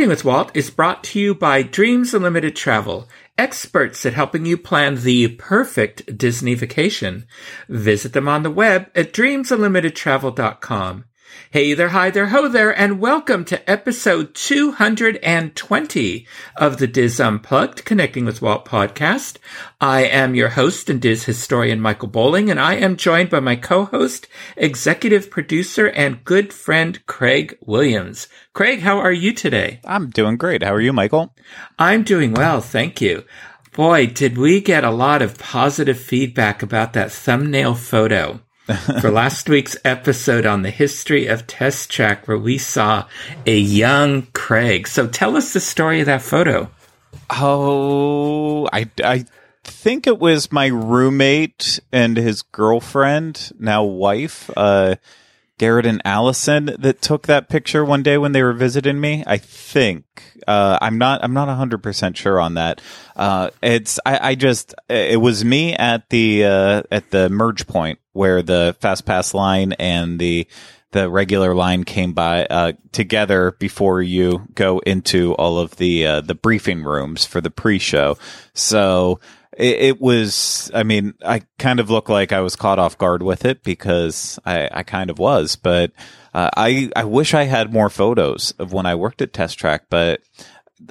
Connecting with Walt is brought to you by Dreams Unlimited Travel, experts at helping you plan the perfect Disney vacation. Visit them on the web at dreamsunlimitedtravel.com. Hey there, hi there, ho there, and welcome to episode 220 of the Diz Unplugged Connecting with Walt podcast. I am your host and Diz historian Michael Bowling, and I am joined by my co-host, executive producer, and good friend Craig Williams. Craig, how are you today? I'm doing great. How are you, Michael? I'm doing well, thank you. Boy, did we get a lot of positive feedback about that thumbnail photo for last week's episode on the history of Test Track, where we saw a young Craig. So tell us the story of that photo. Oh, I, I think it was my roommate and his girlfriend, now wife, uh, Garrett and Allison that took that picture one day when they were visiting me. I think uh, I'm not. I'm not 100 percent sure on that. Uh, it's. I, I, just. It was me at the uh, at the merge point where the fast pass line and the the regular line came by uh, together before you go into all of the uh, the briefing rooms for the pre-show. So it, it, was, I mean, I kind of look like I was caught off guard with it because I, I kind of was, but uh, I, I wish I had more photos of when I worked at Test Track, but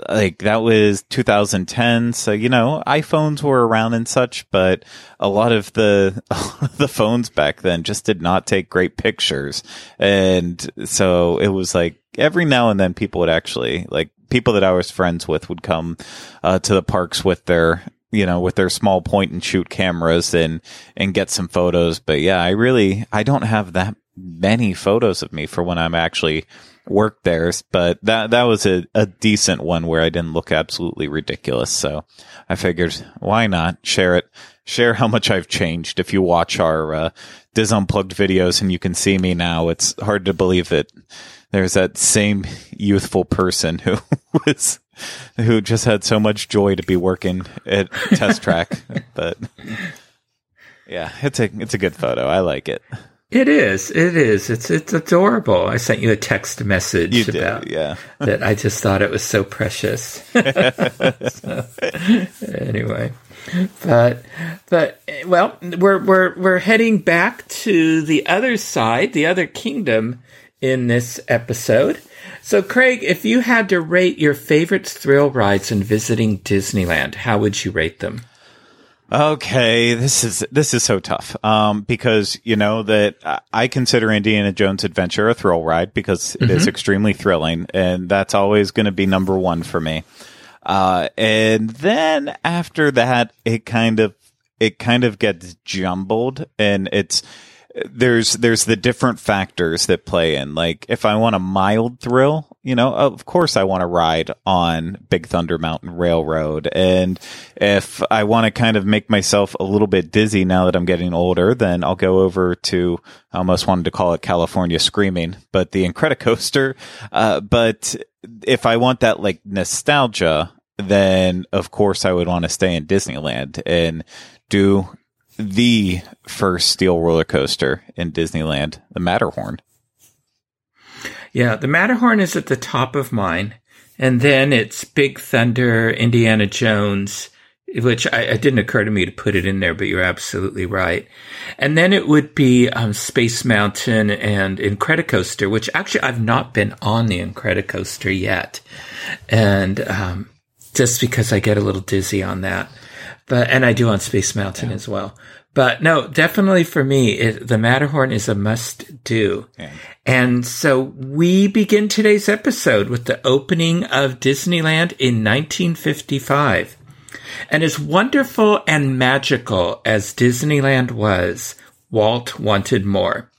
like that was 2010 so you know iphones were around and such but a lot of the the phones back then just did not take great pictures. And so it was like every now and then people would actually like people that i was friends with would come uh, to the parks with their you know, with their small point and shoot cameras and, and get some photos. But yeah, I really, I don't have that many photos of me for when I'm actually worked there, but that, that was a, a decent one where I didn't look absolutely ridiculous. So I figured why not share it, share how much I've changed. If you watch our, uh, Diz Unplugged videos and you can see me now, it's hard to believe that there's that same youthful person who was who just had so much joy to be working at Test Track. but yeah, it's a it's a good photo. I like it. It is. It is. It's it's adorable. I sent you a text message you about did, yeah. that. I just thought it was so precious. so, anyway, but but well, we're we're we're heading back to the other side, the other kingdom in this episode. So, Craig, if you had to rate your favorite thrill rides in visiting Disneyland, how would you rate them? Okay, this is this is so tough. Um, because you know that I consider Indiana Jones Adventure a thrill ride because it mm-hmm. is extremely thrilling, and that's always going to be number one for me. Uh, and then after that, it kind of it kind of gets jumbled, and it's there's there's the different factors that play in. Like if I want a mild thrill, you know, of course I want to ride on Big Thunder Mountain Railroad. And if I want to kind of make myself a little bit dizzy now that I'm getting older, then I'll go over to I almost wanted to call it California Screaming, but the Incredicoaster. Uh, but if I want that like nostalgia, then of course I would want to stay in Disneyland and do the first steel roller coaster in Disneyland, the Matterhorn. Yeah, the Matterhorn is at the top of mine. And then it's Big Thunder, Indiana Jones, which I, it didn't occur to me to put it in there, but you're absolutely right. And then it would be um, Space Mountain and Incredicoaster, which actually I've not been on the Incredicoaster yet. And um, just because I get a little dizzy on that but and I do on Space Mountain yeah. as well. But no, definitely for me, it, the Matterhorn is a must do. Yeah. And so we begin today's episode with the opening of Disneyland in 1955. And as wonderful and magical as Disneyland was, Walt wanted more.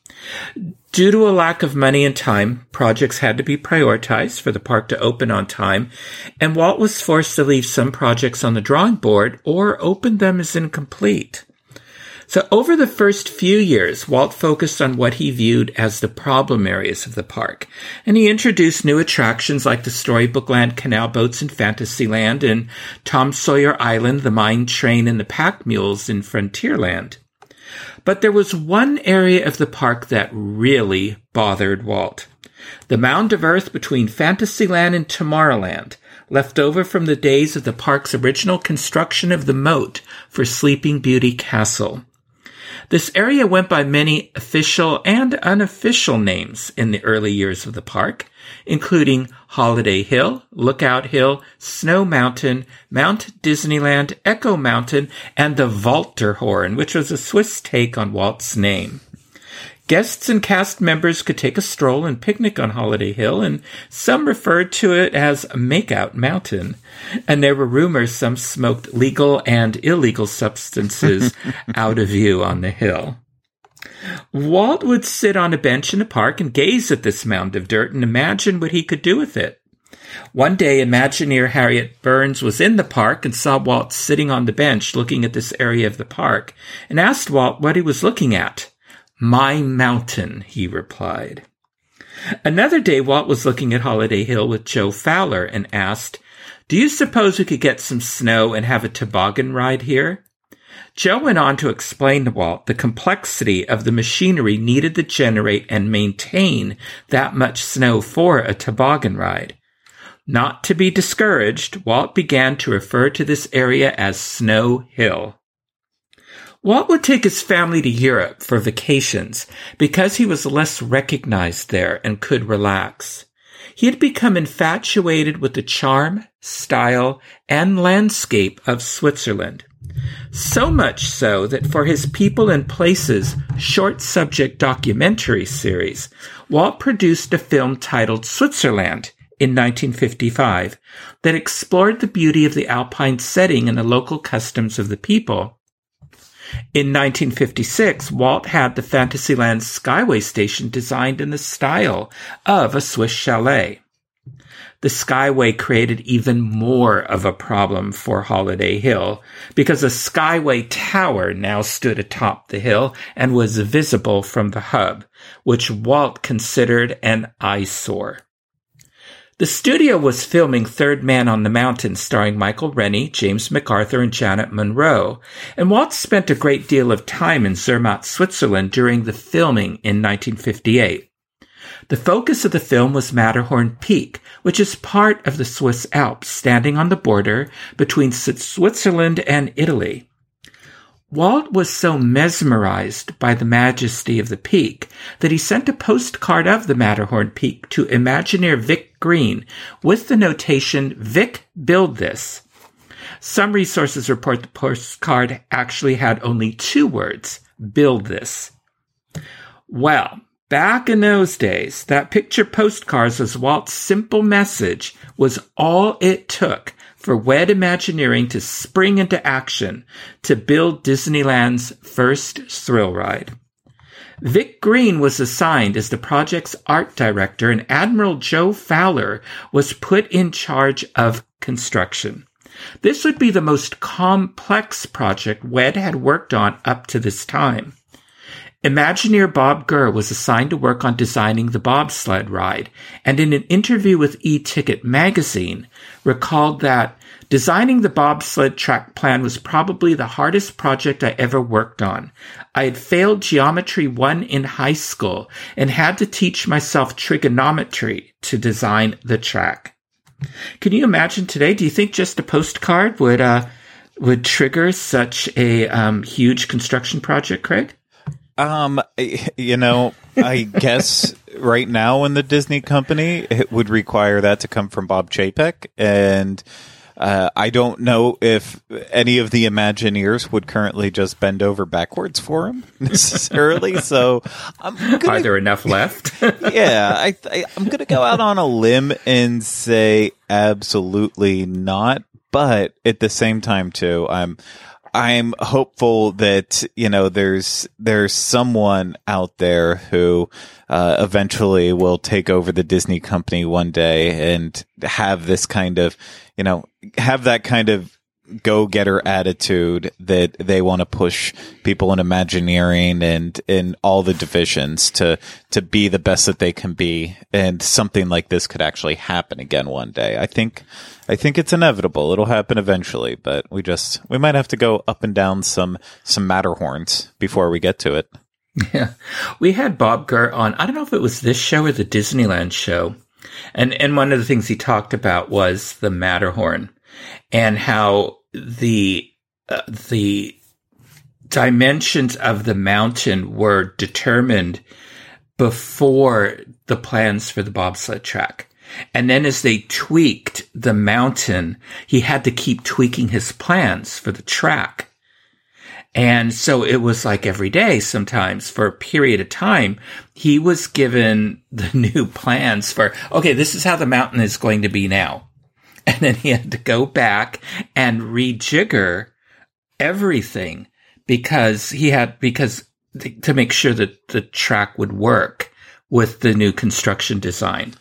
Due to a lack of money and time, projects had to be prioritized for the park to open on time, and Walt was forced to leave some projects on the drawing board or open them as incomplete. So over the first few years, Walt focused on what he viewed as the problem areas of the park, and he introduced new attractions like the Storybook Land canal boats in Fantasyland and Tom Sawyer Island, the mine train, and the pack mules in Frontierland. But there was one area of the park that really bothered Walt. The mound of earth between Fantasyland and Tomorrowland, left over from the days of the park's original construction of the moat for Sleeping Beauty Castle. This area went by many official and unofficial names in the early years of the park, including Holiday Hill, Lookout Hill, Snow Mountain, Mount Disneyland, Echo Mountain, and the Walterhorn, which was a Swiss take on Walt's name. Guests and cast members could take a stroll and picnic on Holiday Hill, and some referred to it as Makeout Mountain. And there were rumors some smoked legal and illegal substances out of view on the hill. Walt would sit on a bench in the park and gaze at this mound of dirt and imagine what he could do with it. One day, Imagineer Harriet Burns was in the park and saw Walt sitting on the bench looking at this area of the park and asked Walt what he was looking at. My mountain, he replied. Another day, Walt was looking at Holiday Hill with Joe Fowler and asked, Do you suppose we could get some snow and have a toboggan ride here? Joe went on to explain to Walt the complexity of the machinery needed to generate and maintain that much snow for a toboggan ride. Not to be discouraged, Walt began to refer to this area as Snow Hill. Walt would take his family to Europe for vacations because he was less recognized there and could relax. He had become infatuated with the charm, style, and landscape of Switzerland. So much so that for his People and Places short subject documentary series, Walt produced a film titled Switzerland in 1955 that explored the beauty of the alpine setting and the local customs of the people. In 1956, Walt had the Fantasyland Skyway station designed in the style of a Swiss chalet the Skyway created even more of a problem for Holiday Hill because a Skyway tower now stood atop the hill and was visible from the hub, which Walt considered an eyesore. The studio was filming Third Man on the Mountain starring Michael Rennie, James MacArthur, and Janet Munro, and Walt spent a great deal of time in Zermatt, Switzerland during the filming in 1958. The focus of the film was Matterhorn Peak, which is part of the Swiss Alps, standing on the border between Switzerland and Italy. Walt was so mesmerized by the majesty of the peak that he sent a postcard of the Matterhorn Peak to Imagineer Vic Green with the notation, Vic, build this. Some resources report the postcard actually had only two words, build this. Well, Back in those days, that picture postcards as Walt's simple message was all it took for WED Imagineering to spring into action to build Disneyland's first thrill ride. Vic Green was assigned as the project's art director and Admiral Joe Fowler was put in charge of construction. This would be the most complex project WED had worked on up to this time. Imagineer Bob Gurr was assigned to work on designing the bobsled ride, and in an interview with E-Ticket magazine, recalled that designing the bobsled track plan was probably the hardest project I ever worked on. I had failed geometry one in high school and had to teach myself trigonometry to design the track. Can you imagine today? Do you think just a postcard would uh, would trigger such a um, huge construction project, Craig? Um, you know, I guess right now in the Disney company, it would require that to come from Bob Chapek, and uh, I don't know if any of the Imagineers would currently just bend over backwards for him necessarily. so, I'm gonna, are there enough left? yeah, I, I, I'm going to go out on a limb and say absolutely not. But at the same time, too, I'm I'm hopeful that you know there's there's someone out there who uh, eventually will take over the Disney company one day and have this kind of you know have that kind of go getter attitude that they want to push people in Imagineering and in all the divisions to to be the best that they can be, and something like this could actually happen again one day. I think I think it's inevitable. It'll happen eventually, but we just we might have to go up and down some some Matterhorns before we get to it. Yeah, we had Bob Gurr on. I don't know if it was this show or the Disneyland show, and and one of the things he talked about was the Matterhorn and how the uh, the dimensions of the mountain were determined before the plans for the bobsled track. And then as they tweaked the mountain, he had to keep tweaking his plans for the track. And so it was like every day sometimes for a period of time, he was given the new plans for, okay, this is how the mountain is going to be now. And then he had to go back and rejigger everything because he had, because to make sure that the track would work with the new construction design.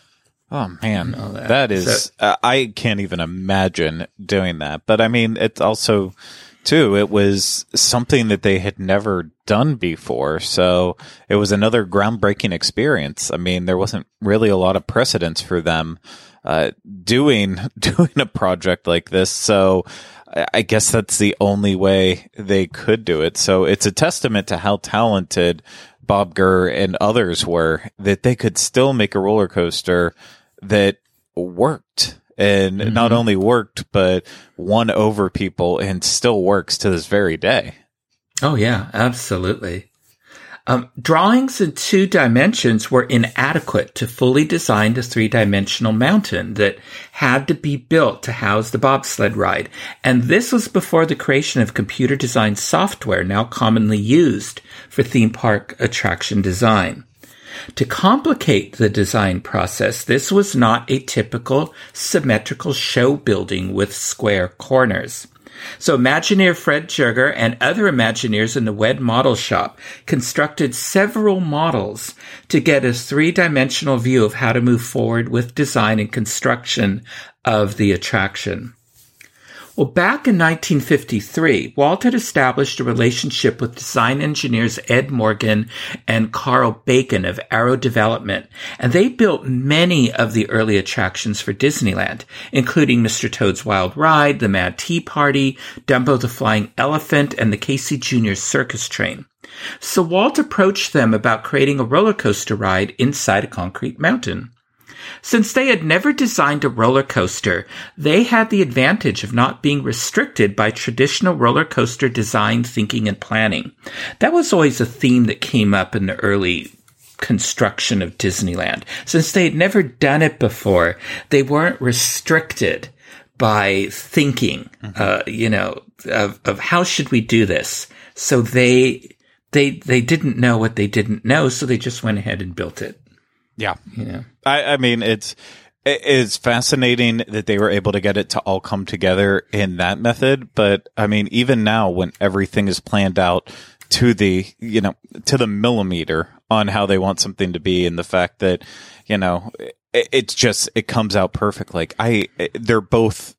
Oh man, that. that is so, uh, I can't even imagine doing that. But I mean, it's also too it was something that they had never done before, so it was another groundbreaking experience. I mean, there wasn't really a lot of precedence for them uh, doing doing a project like this. So I guess that's the only way they could do it. So it's a testament to how talented Bob Gurr and others were that they could still make a roller coaster that worked and mm-hmm. not only worked, but won over people and still works to this very day. Oh yeah, absolutely. Um, drawings in two dimensions were inadequate to fully design the three dimensional mountain that had to be built to house the bobsled ride. And this was before the creation of computer design software now commonly used for theme park attraction design. To complicate the design process, this was not a typical symmetrical show building with square corners. So Imagineer Fred Joerger and other Imagineers in the WED model shop constructed several models to get a three-dimensional view of how to move forward with design and construction of the attraction. Well, back in 1953, Walt had established a relationship with design engineers Ed Morgan and Carl Bacon of Arrow Development, and they built many of the early attractions for Disneyland, including Mr. Toad's Wild Ride, the Mad Tea Party, Dumbo the Flying Elephant, and the Casey Jr. Circus Train. So Walt approached them about creating a roller coaster ride inside a concrete mountain. Since they had never designed a roller coaster, they had the advantage of not being restricted by traditional roller coaster design thinking and planning. That was always a theme that came up in the early construction of Disneyland. Since they had never done it before, they weren't restricted by thinking, mm-hmm. uh, you know, of, of how should we do this? So they, they, they didn't know what they didn't know, so they just went ahead and built it. Yeah. Yeah. I, I mean, it's, it is fascinating that they were able to get it to all come together in that method. But I mean, even now when everything is planned out to the, you know, to the millimeter on how they want something to be and the fact that, you know, it, it's just, it comes out perfect. Like I, they're both,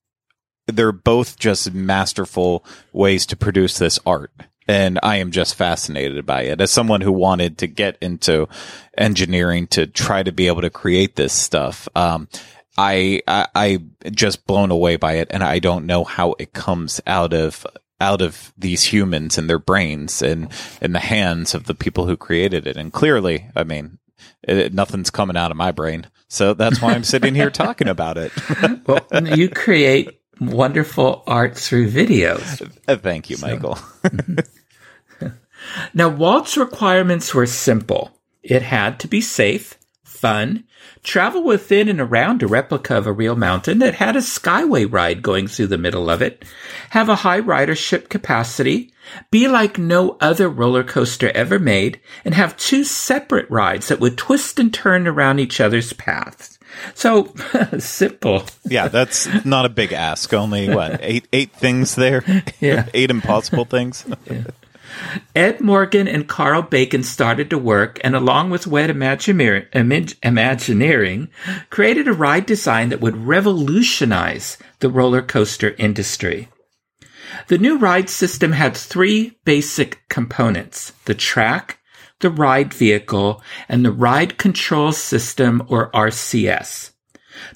they're both just masterful ways to produce this art and I am just fascinated by it. As someone who wanted to get into engineering to try to be able to create this stuff, um, I, I I just blown away by it, and I don't know how it comes out of out of these humans and their brains and in the hands of the people who created it. And clearly, I mean, it, nothing's coming out of my brain. So that's why I'm sitting here talking about it. well, you create wonderful art through videos. Uh, thank you, Michael. Now, Walt's requirements were simple. It had to be safe, fun, travel within and around a replica of a real mountain that had a skyway ride going through the middle of it, have a high ridership capacity, be like no other roller coaster ever made, and have two separate rides that would twist and turn around each other's paths. So simple. Yeah, that's not a big ask. Only what eight eight things there. Yeah. eight impossible things. Yeah. Ed Morgan and Carl Bacon started to work and along with WED Imagineering created a ride design that would revolutionize the roller coaster industry. The new ride system had three basic components, the track, the ride vehicle, and the ride control system or RCS.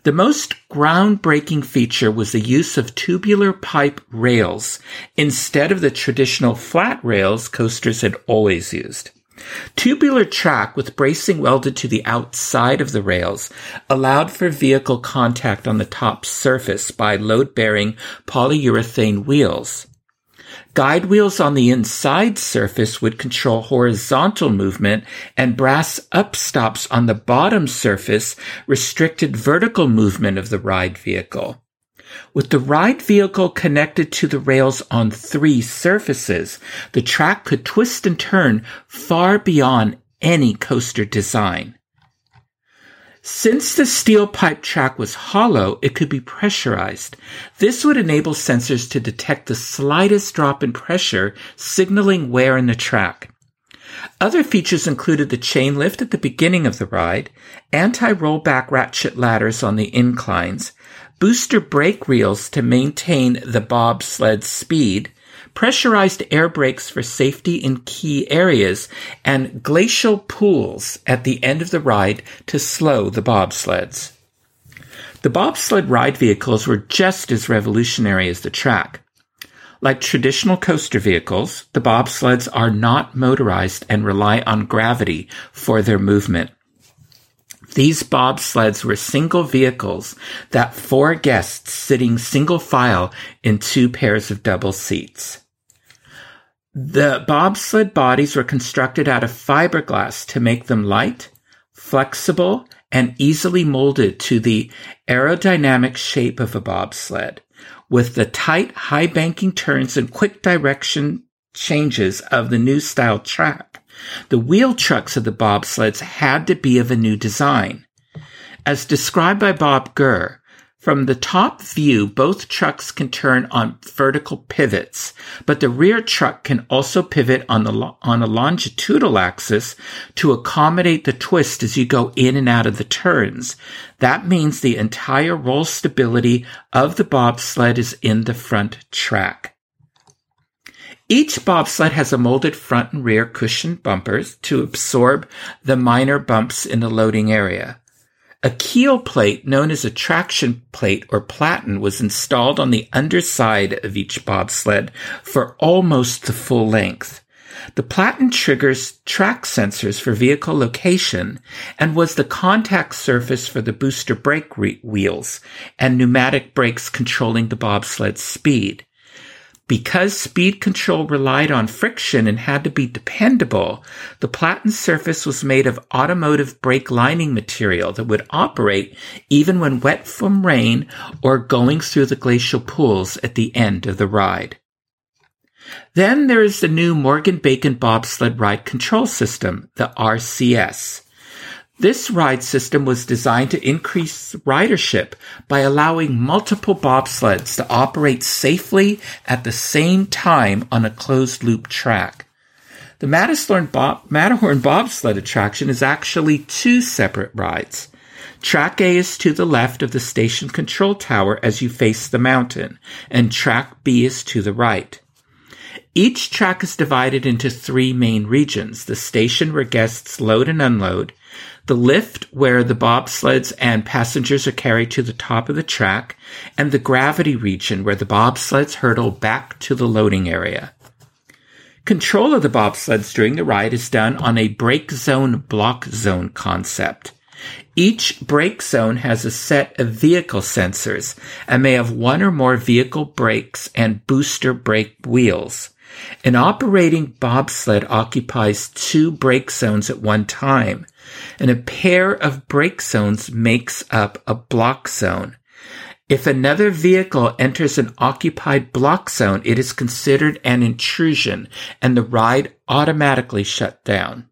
The most groundbreaking feature was the use of tubular pipe rails instead of the traditional flat rails coasters had always used. Tubular track with bracing welded to the outside of the rails allowed for vehicle contact on the top surface by load-bearing polyurethane wheels. Guide wheels on the inside surface would control horizontal movement and brass upstops on the bottom surface restricted vertical movement of the ride vehicle. With the ride vehicle connected to the rails on three surfaces, the track could twist and turn far beyond any coaster design. Since the steel pipe track was hollow, it could be pressurized. This would enable sensors to detect the slightest drop in pressure, signaling wear in the track. Other features included the chain lift at the beginning of the ride, anti-rollback ratchet ladders on the inclines, booster brake wheels to maintain the bobsled speed, pressurized air brakes for safety in key areas, and glacial pools at the end of the ride to slow the bobsleds. The bobsled ride vehicles were just as revolutionary as the track. Like traditional coaster vehicles, the bobsleds are not motorized and rely on gravity for their movement. These bobsleds were single vehicles that four guests sitting single file in two pairs of double seats. The bobsled bodies were constructed out of fiberglass to make them light, flexible, and easily molded to the aerodynamic shape of a bobsled. With the tight, high banking turns and quick direction changes of the new style track, the wheel trucks of the bobsleds had to be of a new design. As described by Bob Gurr, from the top view, both trucks can turn on vertical pivots, but the rear truck can also pivot on the on a longitudinal axis to accommodate the twist as you go in and out of the turns. That means the entire roll stability of the bobsled is in the front track. Each bobsled has a molded front and rear cushion bumpers to absorb the minor bumps in the loading area. A keel plate known as a traction plate or platen was installed on the underside of each bobsled for almost the full length. The platen triggers track sensors for vehicle location and was the contact surface for the booster brake re- wheels and pneumatic brakes controlling the bobsled's speed. Because speed control relied on friction and had to be dependable, the platen surface was made of automotive brake lining material that would operate even when wet from rain or going through the glacial pools at the end of the ride. Then there is the new Morgan Bacon bobsled ride control system, the RCS. This ride system was designed to increase ridership by allowing multiple bobsleds to operate safely at the same time on a closed loop track. The Matterhorn, Bob- Matterhorn bobsled attraction is actually two separate rides. Track A is to the left of the station control tower as you face the mountain, and track B is to the right. Each track is divided into three main regions the station where guests load and unload, the lift where the bobsleds and passengers are carried to the top of the track, and the gravity region where the bobsleds hurtle back to the loading area. Control of the bobsleds during the ride is done on a brake zone block zone concept. Each brake zone has a set of vehicle sensors and may have one or more vehicle brakes and booster brake wheels. An operating bobsled occupies two brake zones at one time, and a pair of brake zones makes up a block zone. If another vehicle enters an occupied block zone, it is considered an intrusion and the ride automatically shut down.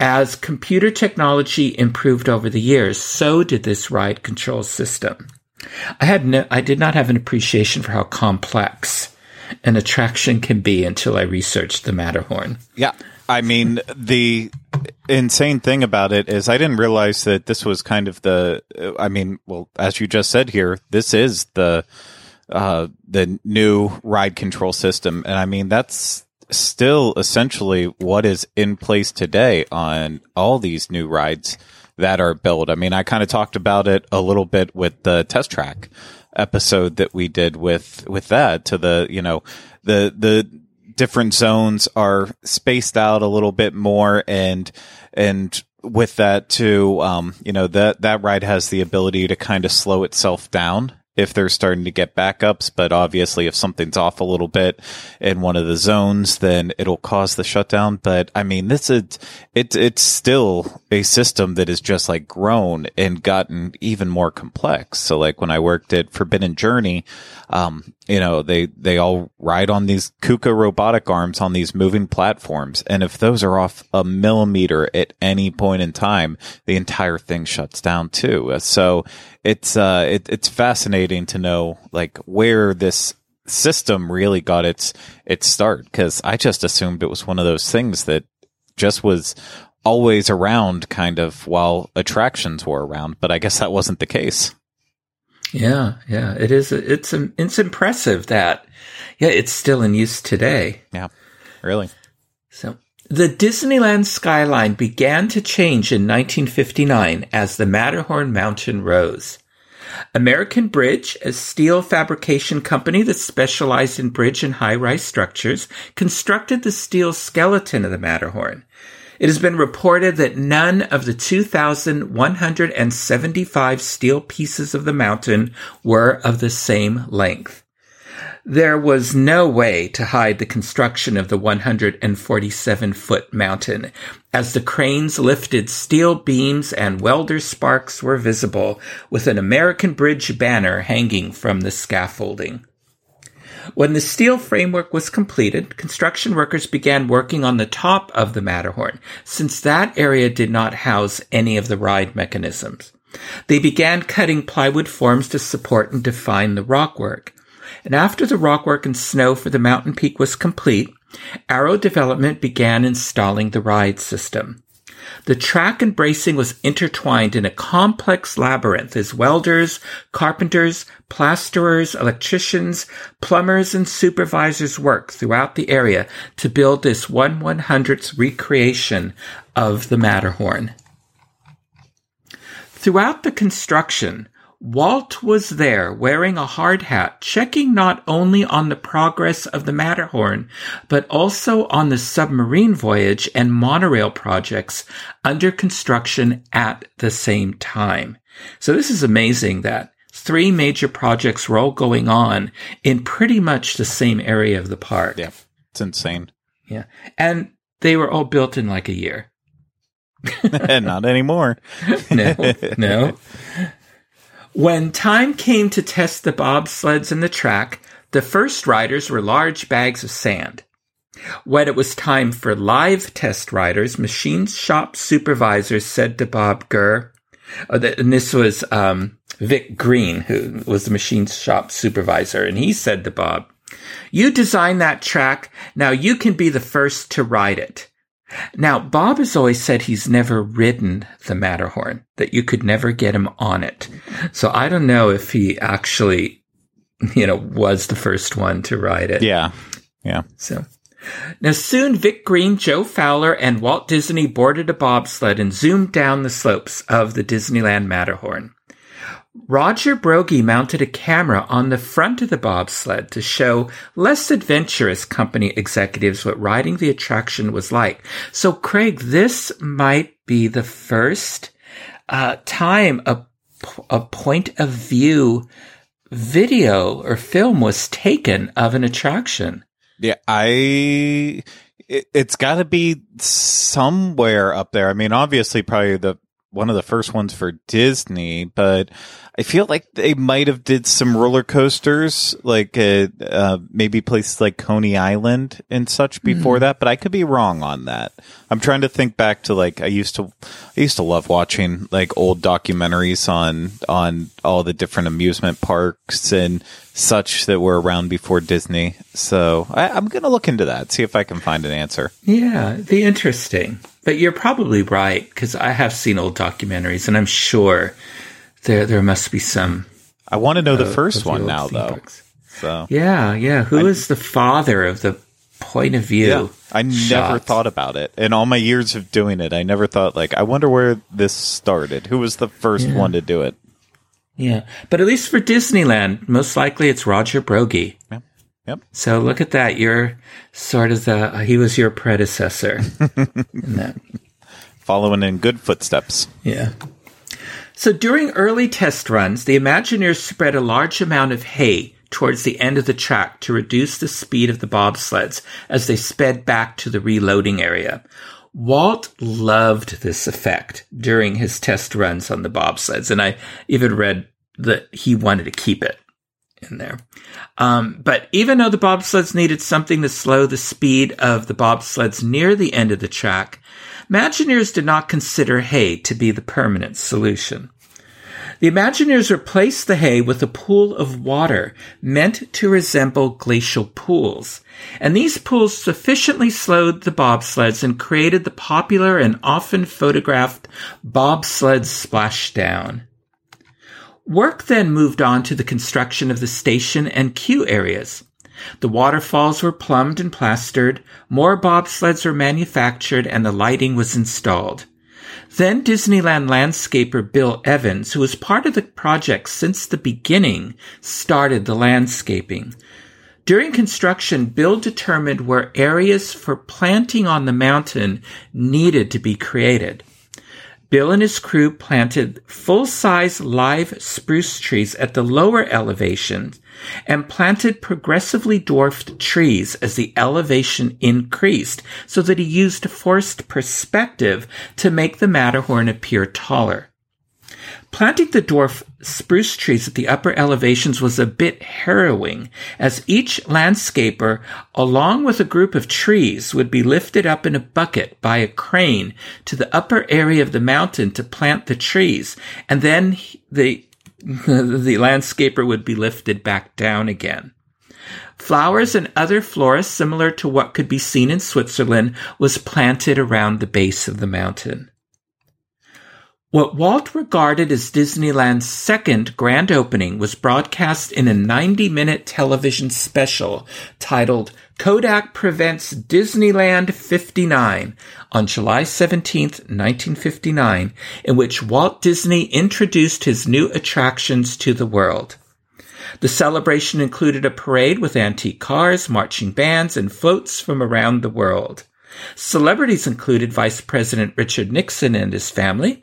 As computer technology improved over the years, so did this ride control system. I had no, I did not have an appreciation for how complex an attraction can be until I researched the Matterhorn. Yeah. I mean, the insane thing about it is I didn't realize that this was kind of the, I mean, well, as you just said here, this is the, uh, the new ride control system. And I mean, that's still essentially what is in place today on all these new rides that are built. I mean, I kind of talked about it a little bit with the test track episode that we did with, with that to the, you know, the, the different zones are spaced out a little bit more and, and with that too, um, you know, that, that ride has the ability to kind of slow itself down if they're starting to get backups. But obviously, if something's off a little bit in one of the zones, then it'll cause the shutdown. But I mean, this is it, it's still a system that has just like grown and gotten even more complex. So like when I worked at Forbidden Journey, um, you know, they, they all ride on these KUKA robotic arms on these moving platforms. And if those are off a millimeter at any point in time, the entire thing shuts down too. So it's, uh, it, it's fascinating to know like where this system really got its, its start. Cause I just assumed it was one of those things that just was always around kind of while attractions were around, but I guess that wasn't the case. Yeah, yeah, it is. It's um, it's impressive that yeah, it's still in use today. Yeah, really. So the Disneyland skyline began to change in 1959 as the Matterhorn mountain rose. American Bridge, a steel fabrication company that specialized in bridge and high-rise structures, constructed the steel skeleton of the Matterhorn. It has been reported that none of the 2,175 steel pieces of the mountain were of the same length. There was no way to hide the construction of the 147 foot mountain, as the cranes lifted steel beams and welder sparks were visible with an American Bridge banner hanging from the scaffolding. When the steel framework was completed, construction workers began working on the top of the Matterhorn, since that area did not house any of the ride mechanisms. They began cutting plywood forms to support and define the rockwork. And after the rockwork and snow for the mountain peak was complete, Arrow Development began installing the ride system. The track and bracing was intertwined in a complex labyrinth as welders, carpenters, plasterers, electricians, plumbers, and supervisors worked throughout the area to build this one one hundredth recreation of the Matterhorn. Throughout the construction, Walt was there wearing a hard hat, checking not only on the progress of the Matterhorn, but also on the submarine voyage and monorail projects under construction at the same time. So this is amazing that three major projects were all going on in pretty much the same area of the park. Yeah. It's insane. Yeah. And they were all built in like a year. And not anymore. no, no. When time came to test the bobsleds and the track, the first riders were large bags of sand. When it was time for live test riders, machine shop supervisors said to Bob Gurr, uh, and this was um, Vic Green, who was the machine shop supervisor, and he said to Bob, You designed that track, now you can be the first to ride it. Now, Bob has always said he's never ridden the Matterhorn, that you could never get him on it. So I don't know if he actually, you know, was the first one to ride it. Yeah. Yeah. So now soon Vic Green, Joe Fowler, and Walt Disney boarded a bobsled and zoomed down the slopes of the Disneyland Matterhorn. Roger Broggie mounted a camera on the front of the bobsled to show less adventurous company executives what riding the attraction was like. So, Craig, this might be the first uh, time a, a point of view video or film was taken of an attraction. Yeah, I. It, has got to be somewhere up there. I mean, obviously, probably the one of the first ones for Disney, but I feel like they might have did some roller coasters, like uh, uh, maybe places like Coney Island and such before mm. that. But I could be wrong on that. I'm trying to think back to like I used to, I used to love watching like old documentaries on on all the different amusement parks and such that were around before Disney. So I, I'm gonna look into that, see if I can find an answer. Yeah, be interesting. But you're probably right because I have seen old documentaries, and I'm sure there there must be some. I want to know the uh, first one now, though. Parks. So yeah, yeah. Who I, is the father of the point of view? Yeah, I shot? never thought about it. In all my years of doing it, I never thought like I wonder where this started. Who was the first yeah. one to do it? Yeah, but at least for Disneyland, most likely it's Roger Broggie. Yeah. Yep. So look at that. You're sort of the, uh, he was your predecessor. Following in good footsteps. Yeah. So during early test runs, the Imagineers spread a large amount of hay towards the end of the track to reduce the speed of the bobsleds as they sped back to the reloading area. Walt loved this effect during his test runs on the bobsleds, and I even read that he wanted to keep it in there. Um, but even though the bobsleds needed something to slow the speed of the bobsleds near the end of the track, Imagineers did not consider hay to be the permanent solution. The Imagineers replaced the hay with a pool of water meant to resemble glacial pools. And these pools sufficiently slowed the bobsleds and created the popular and often photographed bobsled splashdown. Work then moved on to the construction of the station and queue areas. The waterfalls were plumbed and plastered, more bobsleds were manufactured, and the lighting was installed. Then Disneyland landscaper Bill Evans, who was part of the project since the beginning, started the landscaping. During construction, Bill determined where areas for planting on the mountain needed to be created. Bill and his crew planted full-size live spruce trees at the lower elevations and planted progressively dwarfed trees as the elevation increased so that he used forced perspective to make the Matterhorn appear taller. Planting the dwarf spruce trees at the upper elevations was a bit harrowing, as each landscaper, along with a group of trees, would be lifted up in a bucket by a crane to the upper area of the mountain to plant the trees, and then the, the landscaper would be lifted back down again. Flowers and other flora similar to what could be seen in Switzerland was planted around the base of the mountain. What Walt regarded as Disneyland's second grand opening was broadcast in a 90 minute television special titled Kodak Presents Disneyland 59 on July 17, 1959, in which Walt Disney introduced his new attractions to the world. The celebration included a parade with antique cars, marching bands, and floats from around the world. Celebrities included Vice President Richard Nixon and his family,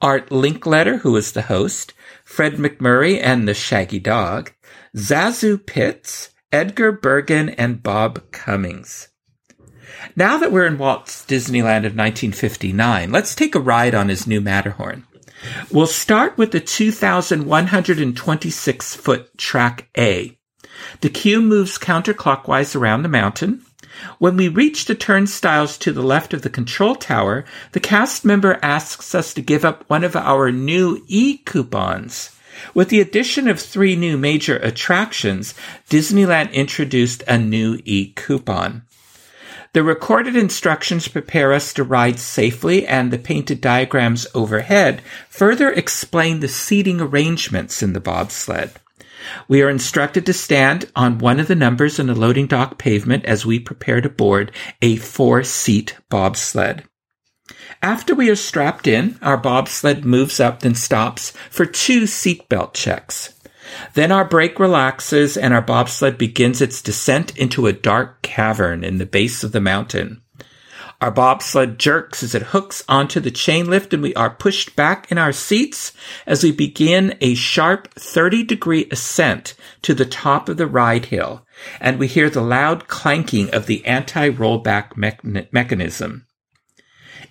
Art Linkletter, who is the host, Fred MacMurray and the Shaggy Dog, ZaSu Pitts, Edgar Bergen, and Bob Cummings. Now that we're in Walt's Disneyland of 1959, let's take a ride on his new Matterhorn. We'll start with the 2,126 foot track A. The queue moves counterclockwise around the mountain. When we reach the turnstiles to the left of the control tower, the cast member asks us to give up one of our new e-coupons. With the addition of three new major attractions, Disneyland introduced a new e-coupon. The recorded instructions prepare us to ride safely and the painted diagrams overhead further explain the seating arrangements in the bobsled. We are instructed to stand on one of the numbers in the loading dock pavement as we prepare to board a four seat bobsled. After we are strapped in, our bobsled moves up and stops for two seatbelt checks. Then our brake relaxes and our bobsled begins its descent into a dark cavern in the base of the mountain. Our bobsled jerks as it hooks onto the chain lift and we are pushed back in our seats as we begin a sharp 30 degree ascent to the top of the ride hill. And we hear the loud clanking of the anti-rollback me- mechanism.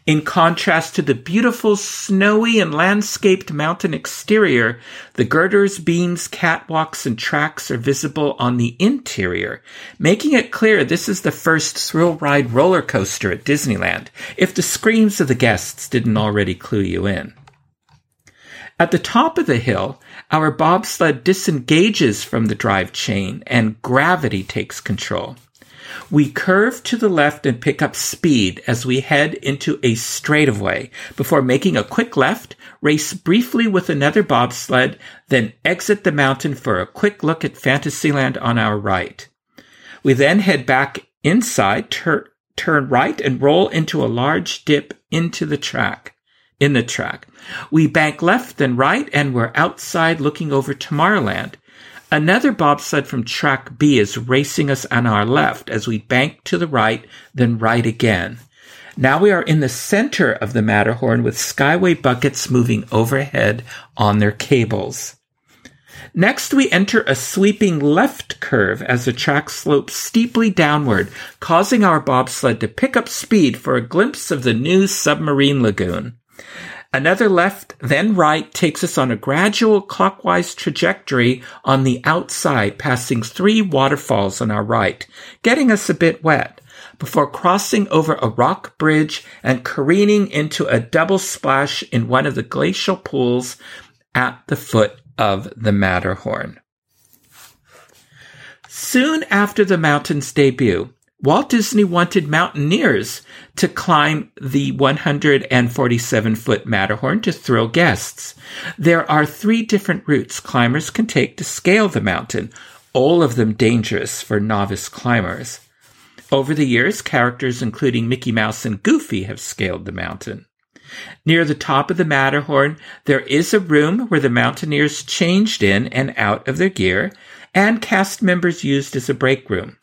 In contrast to the beautiful snowy and landscaped mountain exterior, the girders, beams, catwalks, and tracks are visible on the interior, making it clear this is the first thrill ride roller coaster at Disneyland, if the screams of the guests didn't already clue you in. At the top of the hill, our bobsled disengages from the drive chain and gravity takes control. We curve to the left and pick up speed as we head into a straightaway before making a quick left, race briefly with another bobsled, then exit the mountain for a quick look at Fantasyland on our right. We then head back inside, tur- turn right and roll into a large dip into the track, in the track. We bank left then right and we're outside looking over Tomorrowland. Another bobsled from track B is racing us on our left as we bank to the right, then right again. Now we are in the center of the Matterhorn with Skyway buckets moving overhead on their cables. Next, we enter a sweeping left curve as the track slopes steeply downward, causing our bobsled to pick up speed for a glimpse of the new submarine lagoon. Another left, then right takes us on a gradual clockwise trajectory on the outside, passing three waterfalls on our right, getting us a bit wet, before crossing over a rock bridge and careening into a double splash in one of the glacial pools at the foot of the Matterhorn. Soon after the mountain's debut, Walt Disney wanted mountaineers to climb the 147 foot Matterhorn to thrill guests. There are three different routes climbers can take to scale the mountain, all of them dangerous for novice climbers. Over the years, characters including Mickey Mouse and Goofy have scaled the mountain. Near the top of the Matterhorn, there is a room where the mountaineers changed in and out of their gear, and cast members used as a break room.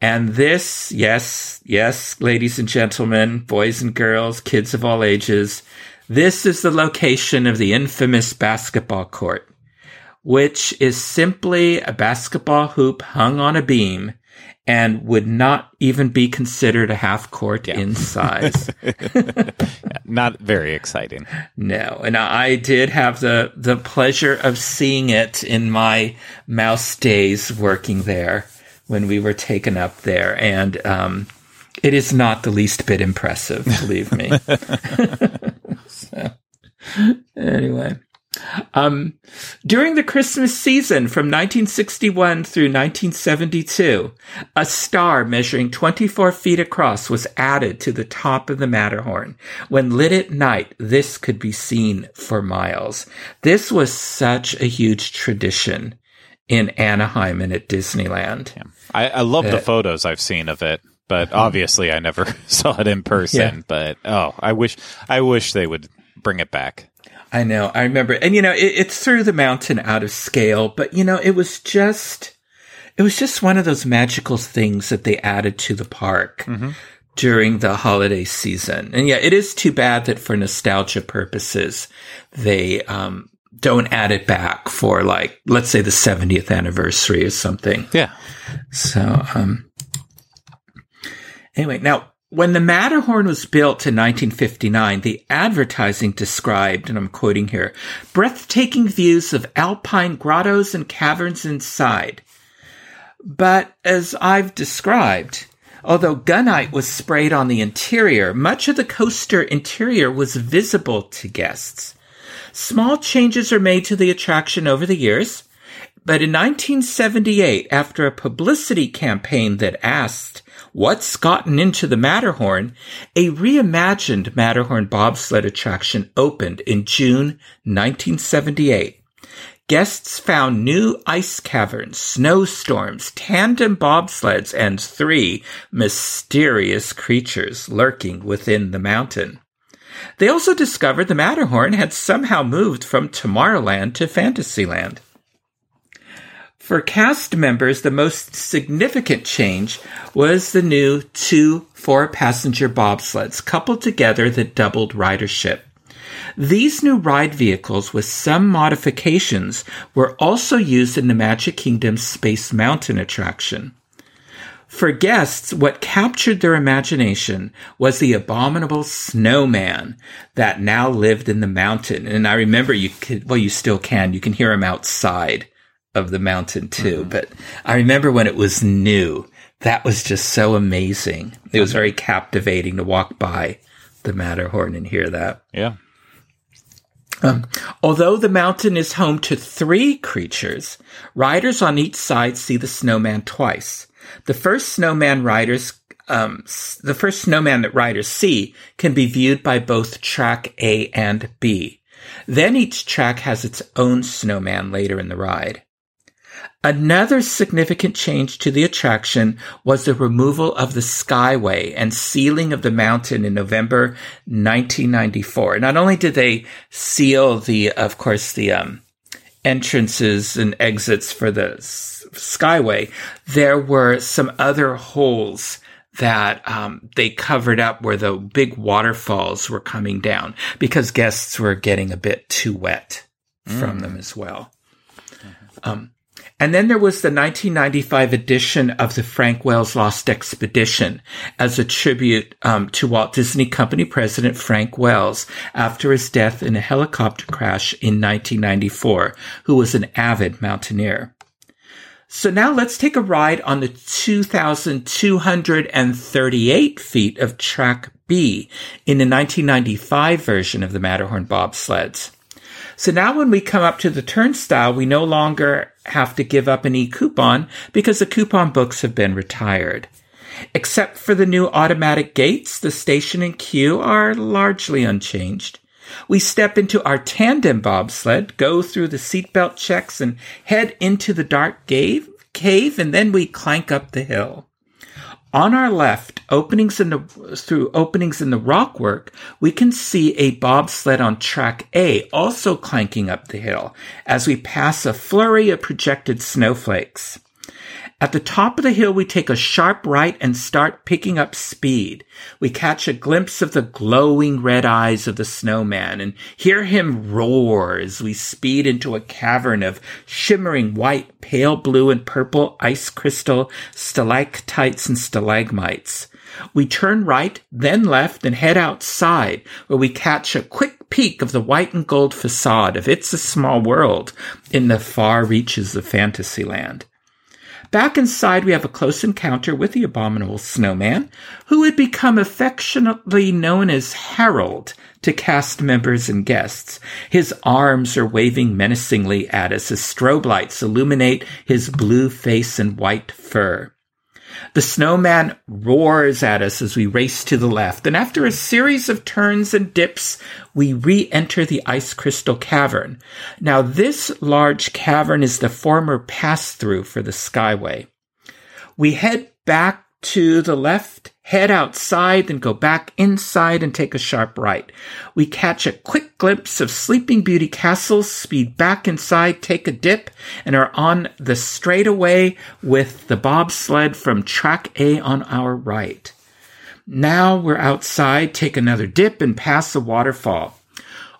And this, yes, yes, ladies and gentlemen, boys and girls, kids of all ages, this is the location of the infamous basketball court, which is simply a basketball hoop hung on a beam and would not even be considered a half court yeah. in size. not very exciting. No, and I did have the the pleasure of seeing it in my mouse days working there when we were taken up there, and um, it is not the least bit impressive, believe me. so, anyway. Um, during the Christmas season from 1961 through 1972, a star measuring 24 feet across was added to the top of the Matterhorn. When lit at night, this could be seen for miles. This was such a huge tradition in Anaheim and at Disneyland. Yeah. I, I love uh, the photos I've seen of it, but obviously I never saw it in person. Yeah. But oh, I wish I wish they would bring it back. I know. I remember, and you know, it, it threw the mountain out of scale, but you know, it was just it was just one of those magical things that they added to the park. Mm-hmm during the holiday season. And yeah, it is too bad that for nostalgia purposes, they, um, don't add it back for like, let's say the 70th anniversary or something. Yeah. So, um, anyway, now when the Matterhorn was built in 1959, the advertising described, and I'm quoting here, breathtaking views of alpine grottos and caverns inside. But as I've described, although gunite was sprayed on the interior, much of the coaster interior was visible to guests. Small changes are made to the attraction over the years, but in 1978, after a publicity campaign that asked, What's gotten into the Matterhorn? A reimagined Matterhorn bobsled attraction opened in June 1978. Guests found new ice caverns, snowstorms, tandem bobsleds, and three mysterious creatures lurking within the mountain. They also discovered the Matterhorn had somehow moved from Tomorrowland to Fantasyland. For cast members, the most significant change was the new two four passenger bobsleds coupled together that doubled ridership. These new ride vehicles with some modifications were also used in the Magic Kingdom's Space Mountain attraction. For guests, what captured their imagination was the abominable snowman that now lived in the mountain. And I remember you could, well, you still can. You can hear him outside of the mountain too. Mm-hmm. But I remember when it was new, that was just so amazing. It was very captivating to walk by the Matterhorn and hear that. Yeah. Um, although the mountain is home to three creatures, riders on each side see the snowman twice. The first snowman riders, um, the first snowman that riders see can be viewed by both track A and B. Then each track has its own snowman later in the ride. Another significant change to the attraction was the removal of the skyway and sealing of the mountain in November 1994. Not only did they seal the, of course, the um, entrances and exits for the skyway, there were some other holes that um, they covered up where the big waterfalls were coming down because guests were getting a bit too wet mm. from them as well. Um, and then there was the 1995 edition of the Frank Wells Lost Expedition as a tribute um, to Walt Disney Company president Frank Wells after his death in a helicopter crash in 1994, who was an avid mountaineer. So now let's take a ride on the 2,238 feet of track B in the 1995 version of the Matterhorn bobsleds. So now when we come up to the turnstile, we no longer have to give up an e-coupon because the coupon books have been retired. Except for the new automatic gates, the station and queue are largely unchanged. We step into our tandem bobsled, go through the seatbelt checks, and head into the dark cave, cave, and then we clank up the hill. On our left, openings in the, through openings in the rockwork, we can see a bobsled on track A also clanking up the hill as we pass a flurry of projected snowflakes. At the top of the hill, we take a sharp right and start picking up speed. We catch a glimpse of the glowing red eyes of the snowman and hear him roar as we speed into a cavern of shimmering white, pale blue, and purple ice crystal stalactites and stalagmites. We turn right, then left, and head outside, where we catch a quick peek of the white and gold facade of It's a Small World in the far reaches of Fantasyland. Back inside, we have a close encounter with the abominable snowman, who had become affectionately known as Harold to cast members and guests. His arms are waving menacingly at us as strobe lights illuminate his blue face and white fur. The snowman roars at us as we race to the left, and after a series of turns and dips, we re-enter the ice crystal cavern. Now, this large cavern is the former pass-through for the Skyway. We head back to the left, head outside, then go back inside and take a sharp right. We catch a quick glimpse of Sleeping Beauty Castle, speed back inside, take a dip, and are on the straightaway with the bobsled from track A on our right. Now we're outside, take another dip, and pass the waterfall.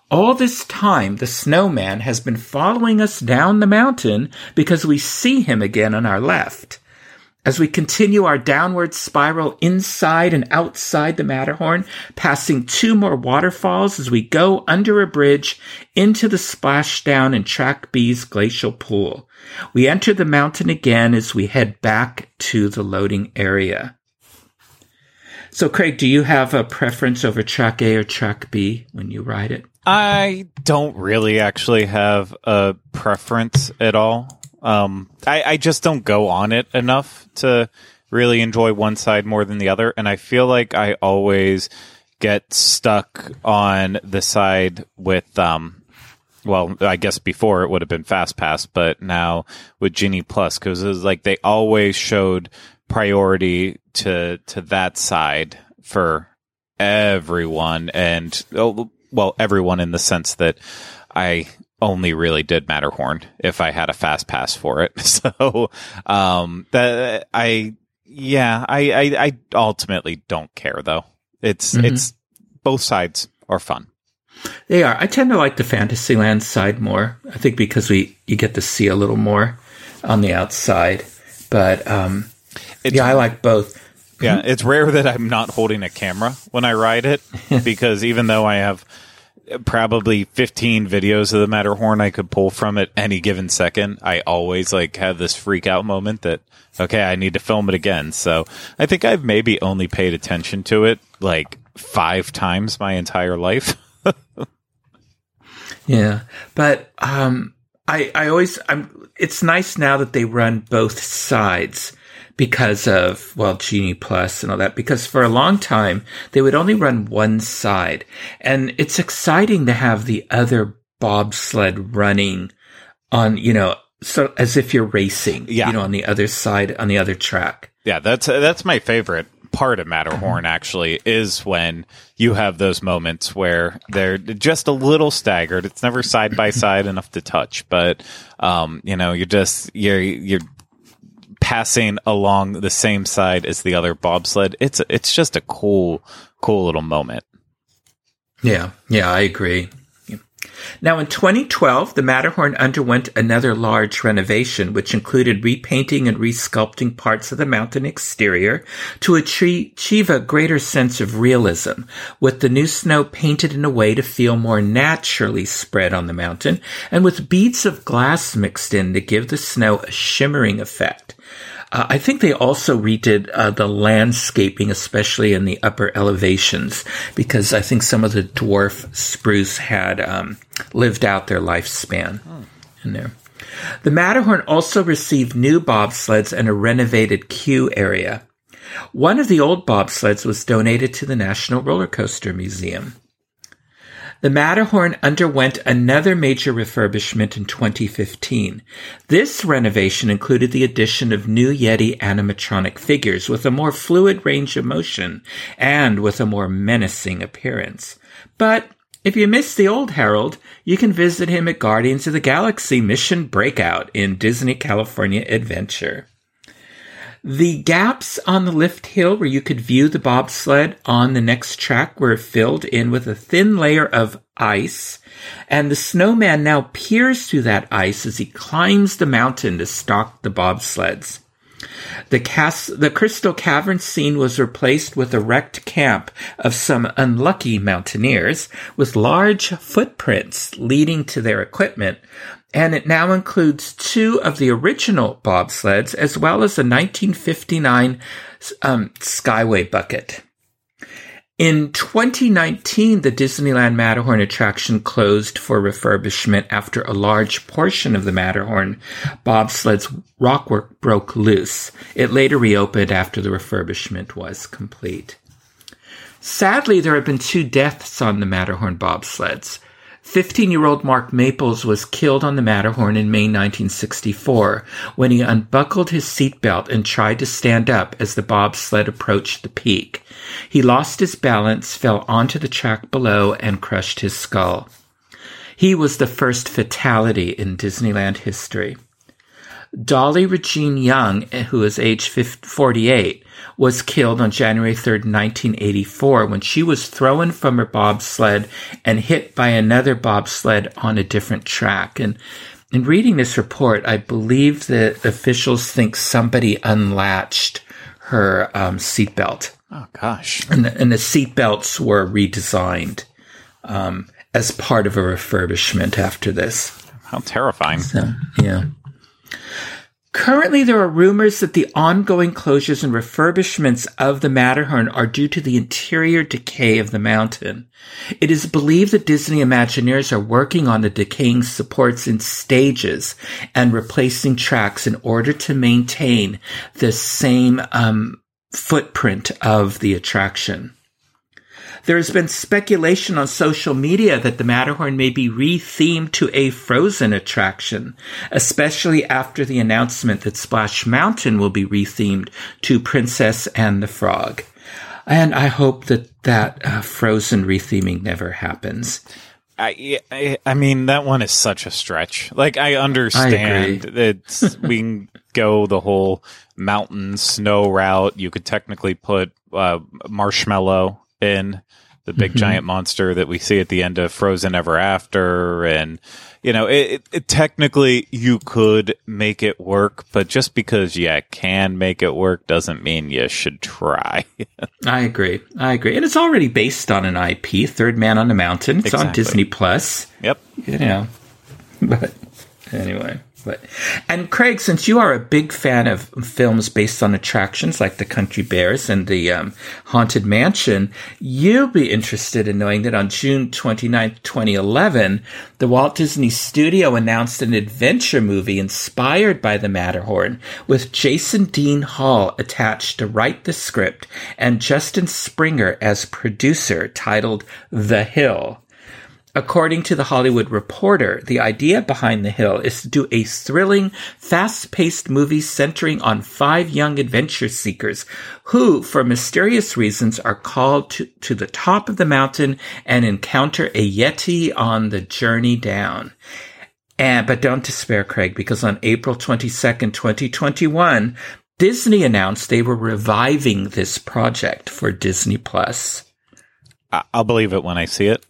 All this time, the snowman has been following us down the mountain because we see him again on our left. As we continue our downward spiral inside and outside the Matterhorn, passing two more waterfalls as we go under a bridge into the splashdown in Track B's glacial pool. We enter the mountain again as we head back to the loading area. So, Craig, do you have a preference over Track A or Track B when you ride it? I don't really actually have a preference at all. Um, I, I just don't go on it enough to really enjoy one side more than the other. And I feel like I always get stuck on the side with, um, well, I guess before it would have been Fast Pass, but now with Genie Plus, because it was like they always showed priority to to that side for everyone, and oh, well, everyone in the sense that I only really did Matterhorn if I had a fast pass for it. So, um, that I, yeah, I, I, I ultimately don't care though. It's, mm-hmm. it's both sides are fun. They are. I tend to like the Fantasyland side more. I think because we, you get to see a little more on the outside, but, um, It's, yeah, I like both. yeah, it's rare that I'm not holding a camera when I ride it because even though I have probably 15 videos of the Matterhorn I could pull from it any given second, I always like have this freak out moment that okay, I need to film it again. So I think I've maybe only paid attention to it like five times my entire life. Yeah, but um, I I always I'm. It's nice now that they run both sides because of well Genie Plus and all that. Because for a long time they would only run one side, and it's exciting to have the other bobsled running on you know so as if you're racing, Yeah. you know, on the other side on the other track. Yeah, that's that's my favorite part of Matterhorn. Actually, is when you have those moments where they're just a little staggered. It's never side by side enough to touch, but um, you know, you're just you're you're passing along the same side as the other bobsled. It's it's just a cool cool little moment. Yeah, yeah, I agree. Now, in 2012, the Matterhorn underwent another large renovation, which included repainting and resculpting parts of the mountain exterior to achieve a greater sense of realism, with the new snow painted in a way to feel more naturally spread on the mountain, and with beads of glass mixed in to give the snow a shimmering effect. Uh, I think they also redid uh, the landscaping, especially in the upper elevations, because I think some of the dwarf spruce had um, lived out their lifespan in there. The Matterhorn also received new bobsleds and a renovated queue area. One of the old bobsleds was donated to the National Roller Coaster Museum. The Matterhorn underwent another major refurbishment in 2015. This renovation included the addition of new Yeti animatronic figures with a more fluid range of motion and with a more menacing appearance. But if you miss the old Harold, you can visit him at Guardians of the Galaxy Mission Breakout in Disney California Adventure. The gaps on the lift hill where you could view the bobsled on the next track were filled in with a thin layer of ice, and the snowman now peers through that ice as he climbs the mountain to stalk the bobsleds. The, cas- the crystal cavern scene was replaced with a wrecked camp of some unlucky mountaineers with large footprints leading to their equipment, and it now includes two of the original bobsleds as well as a 1959 um, Skyway bucket. In 2019, the Disneyland Matterhorn attraction closed for refurbishment after a large portion of the Matterhorn bobsled's rockwork broke loose. It later reopened after the refurbishment was complete. Sadly, there have been two deaths on the Matterhorn bobsleds. 15 year old Mark Maples was killed on the Matterhorn in May 1964 when he unbuckled his seatbelt and tried to stand up as the bobsled approached the peak. He lost his balance, fell onto the track below, and crushed his skull. He was the first fatality in Disneyland history. Dolly Regene Young, who is age 48, was killed on January 3rd, 1984, when she was thrown from her bobsled and hit by another bobsled on a different track. And in reading this report, I believe that officials think somebody unlatched her um, seatbelt, Oh gosh. and the, and the seatbelts were redesigned um, as part of a refurbishment after this. How terrifying. So, yeah. Currently, there are rumors that the ongoing closures and refurbishments of the Matterhorn are due to the interior decay of the mountain. It is believed that Disney Imagineers are working on the decaying supports in stages and replacing tracks in order to maintain the same um, footprint of the attraction. There has been speculation on social media that the Matterhorn may be rethemed to a Frozen attraction, especially after the announcement that Splash Mountain will be rethemed to Princess and the Frog. And I hope that that uh, Frozen retheming never happens. I, I I mean that one is such a stretch. Like I understand that we can go the whole mountain snow route. You could technically put uh, marshmallow in the big mm-hmm. giant monster that we see at the end of Frozen Ever After, and you know, it, it, it, technically you could make it work, but just because you can make it work doesn't mean you should try. I agree. I agree, and it's already based on an IP, Third Man on the Mountain. It's exactly. on Disney Plus. Yep. You know, but anyway. But and Craig, since you are a big fan of films based on attractions like the Country Bears and the um, Haunted Mansion, you'll be interested in knowing that on June 29th, 2011, the Walt Disney Studio announced an adventure movie inspired by the Matterhorn, with Jason Dean Hall attached to write the script and Justin Springer as producer, titled The Hill. According to the Hollywood Reporter, the idea behind The Hill is to do a thrilling, fast-paced movie centering on five young adventure seekers who, for mysterious reasons, are called to, to the top of the mountain and encounter a Yeti on the journey down. And, but don't despair, Craig, because on April 22nd, 2021, Disney announced they were reviving this project for Disney Plus. I'll believe it when I see it.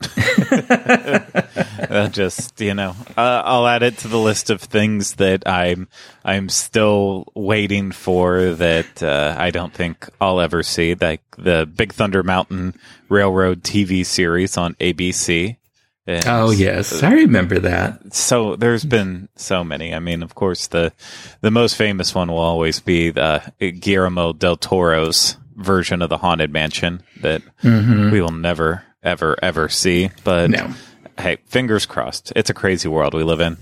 just you know, uh, I'll add it to the list of things that I'm I'm still waiting for that uh, I don't think I'll ever see. Like the Big Thunder Mountain Railroad TV series on ABC. And oh yes, I remember that. So there's been so many. I mean, of course the the most famous one will always be the Guillermo del Toro's version of the haunted mansion that mm-hmm. we will never ever ever see but no. hey fingers crossed it's a crazy world we live in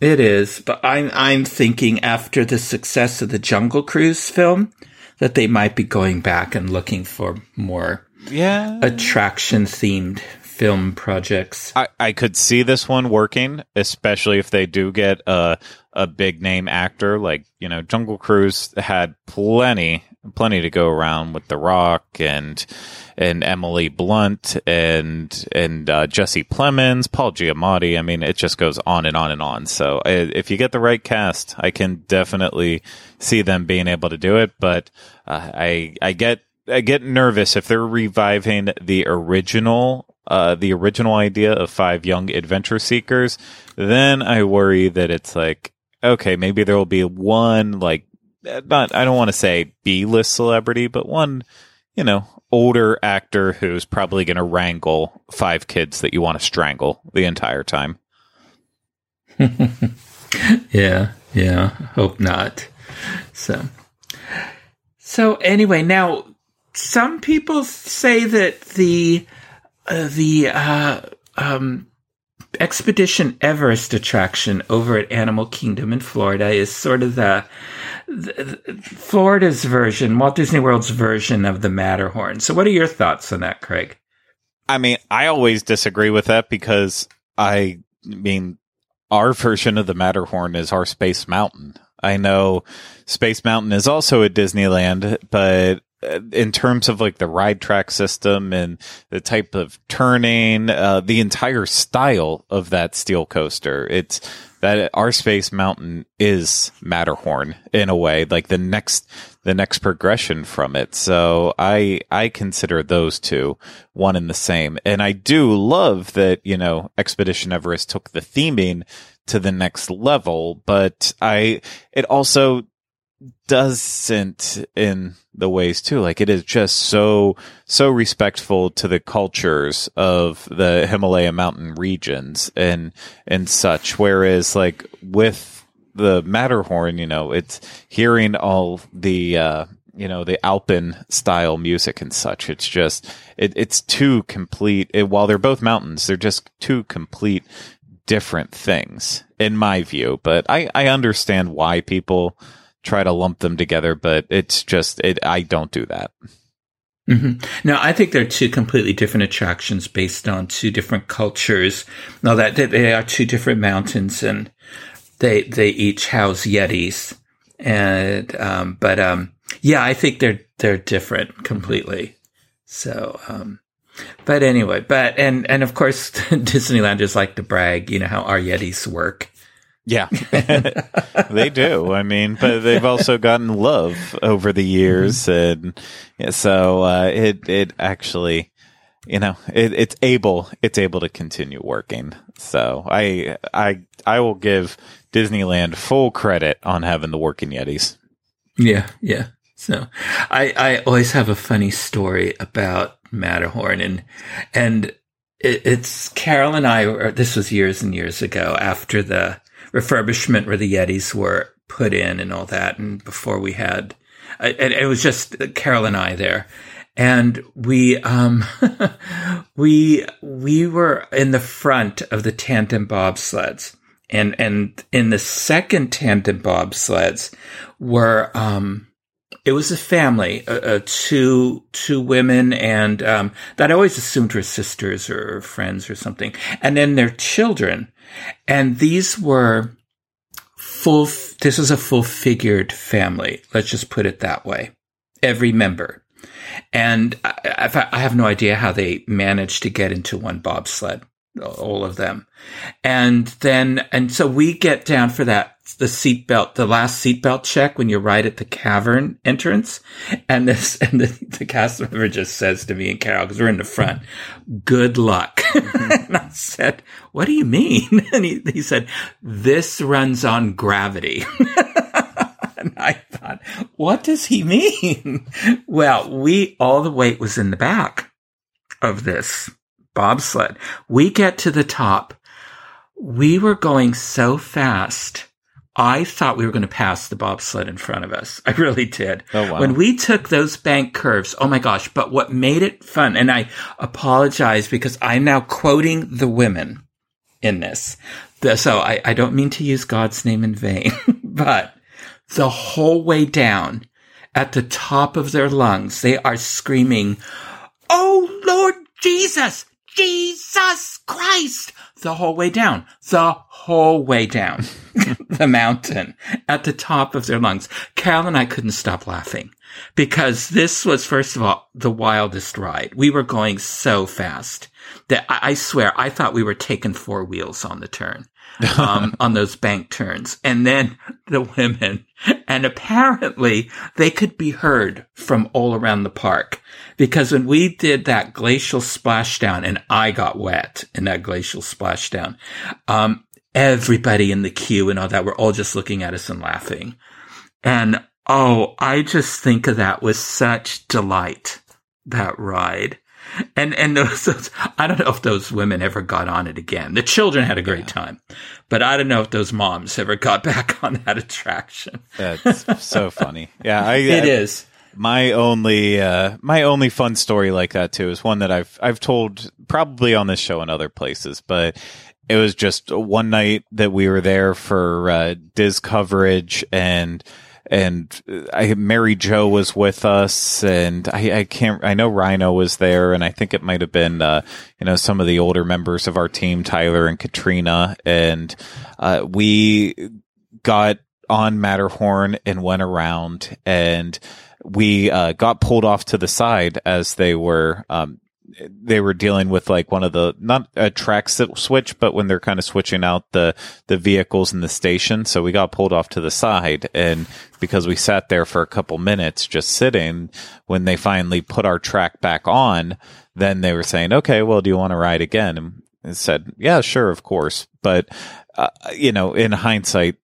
it is but i'm i'm thinking after the success of the jungle cruise film that they might be going back and looking for more yeah attraction themed film projects I, I could see this one working especially if they do get a a big name actor like you know jungle cruise had plenty plenty to go around with The Rock and and Emily Blunt and and uh, Jesse Plemons, Paul Giamatti. I mean, it just goes on and on and on. So if you get the right cast, I can definitely see them being able to do it. But uh, I I get I get nervous if they're reviving the original uh, the original idea of five young adventure seekers. Then I worry that it's like okay, maybe there will be one like not I don't want to say B list celebrity, but one, you know, older actor who's probably going to wrangle five kids that you want to strangle the entire time. yeah, yeah, hope not. So, so anyway, now some people say that the uh, the uh, um, Expedition Everest attraction over at Animal Kingdom in Florida is sort of the Florida's version, Walt Disney World's version of the Matterhorn. So, what are your thoughts on that, Craig? I mean, I always disagree with that because I mean, our version of the Matterhorn is our Space Mountain. I know Space Mountain is also at Disneyland, but in terms of like the ride track system and the type of turning, uh, the entire style of that steel coaster, it's that our space mountain is Matterhorn in a way, like the next the next progression from it. So I I consider those two one and the same. And I do love that, you know, Expedition Everest took the theming to the next level, but I it also doesn't in the ways too. Like it is just so so respectful to the cultures of the Himalaya mountain regions and and such. Whereas like with the Matterhorn, you know, it's hearing all the uh you know the alpine style music and such it's just it, it's two complete it, while they're both mountains they're just two complete different things in my view but i i understand why people try to lump them together, but it's just it, I don't do that. Mm-hmm. Now, I think they're two completely different attractions based on two different cultures. Now that they are two different mountains, and they they each house yetis. And um, but um, yeah, I think they're they're different completely. So, um, but anyway, but and and of course, Disneylanders like to brag, you know how our yetis work. Yeah, they do. I mean, but they've also gotten love over the years, mm-hmm. and so uh, it it actually you know, it, it's able it's able to continue working. So I I I will give Disneyland full credit on having the working Yetis. Yeah, yeah. So I I always have a funny story about Matterhorn and and it, it's Carol and I. This was years and years ago after the refurbishment where the Yetis were put in and all that, and before we had, it, it was just Carol and I there, and we um we we were in the front of the tandem bobsleds and and in the second tandem bobsleds were um it was a family, uh, uh, two two women, and um, that I always assumed were sisters or friends or something, and then their children, and these were full. This was a full figured family. Let's just put it that way. Every member, and I, I have no idea how they managed to get into one bobsled all of them. And then, and so we get down for that, the seatbelt, the last seatbelt check when you're right at the cavern entrance. And this, and the, the cast member just says to me and Carol, cause we're in the front, good luck. and I said, what do you mean? And he, he said, this runs on gravity. and I thought, what does he mean? well, we, all the weight was in the back of this bobsled. We get to the top. We were going so fast. I thought we were going to pass the bobsled in front of us. I really did. Oh, wow. When we took those bank curves, oh my gosh. But what made it fun, and I apologize because I'm now quoting the women in this. So I, I don't mean to use God's name in vain, but the whole way down at the top of their lungs, they are screaming, Oh Lord Jesus, Jesus Christ the whole way down, the whole way down the mountain at the top of their lungs. Carol and I couldn't stop laughing because this was, first of all, the wildest ride. We were going so fast that I, I swear I thought we were taking four wheels on the turn. um, on those bank turns. And then the women, and apparently they could be heard from all around the park because when we did that glacial splashdown and I got wet in that glacial splashdown, um, everybody in the queue and all that were all just looking at us and laughing. And oh, I just think of that with such delight, that ride. And and those, those, I don't know if those women ever got on it again. The children had a great yeah. time, but I don't know if those moms ever got back on that attraction. That's so funny. Yeah, I, it I, is. My only uh, my only fun story like that too is one that I've I've told probably on this show and other places, but it was just one night that we were there for uh, Diz coverage and and I Mary Joe was with us, and I, I, can't. I know Rhino was there, and I think it might have been uh, you know some of the older members of our team, Tyler and Katrina, and uh, we got on Matterhorn and went around, and we uh, got pulled off to the side as they were um, they were dealing with like one of the not a track switch, but when they're kind of switching out the the vehicles in the station. So we got pulled off to the side, and because we sat there for a couple minutes just sitting, when they finally put our track back on, then they were saying, "Okay, well, do you want to ride again?" And said, "Yeah, sure, of course." But uh, you know, in hindsight,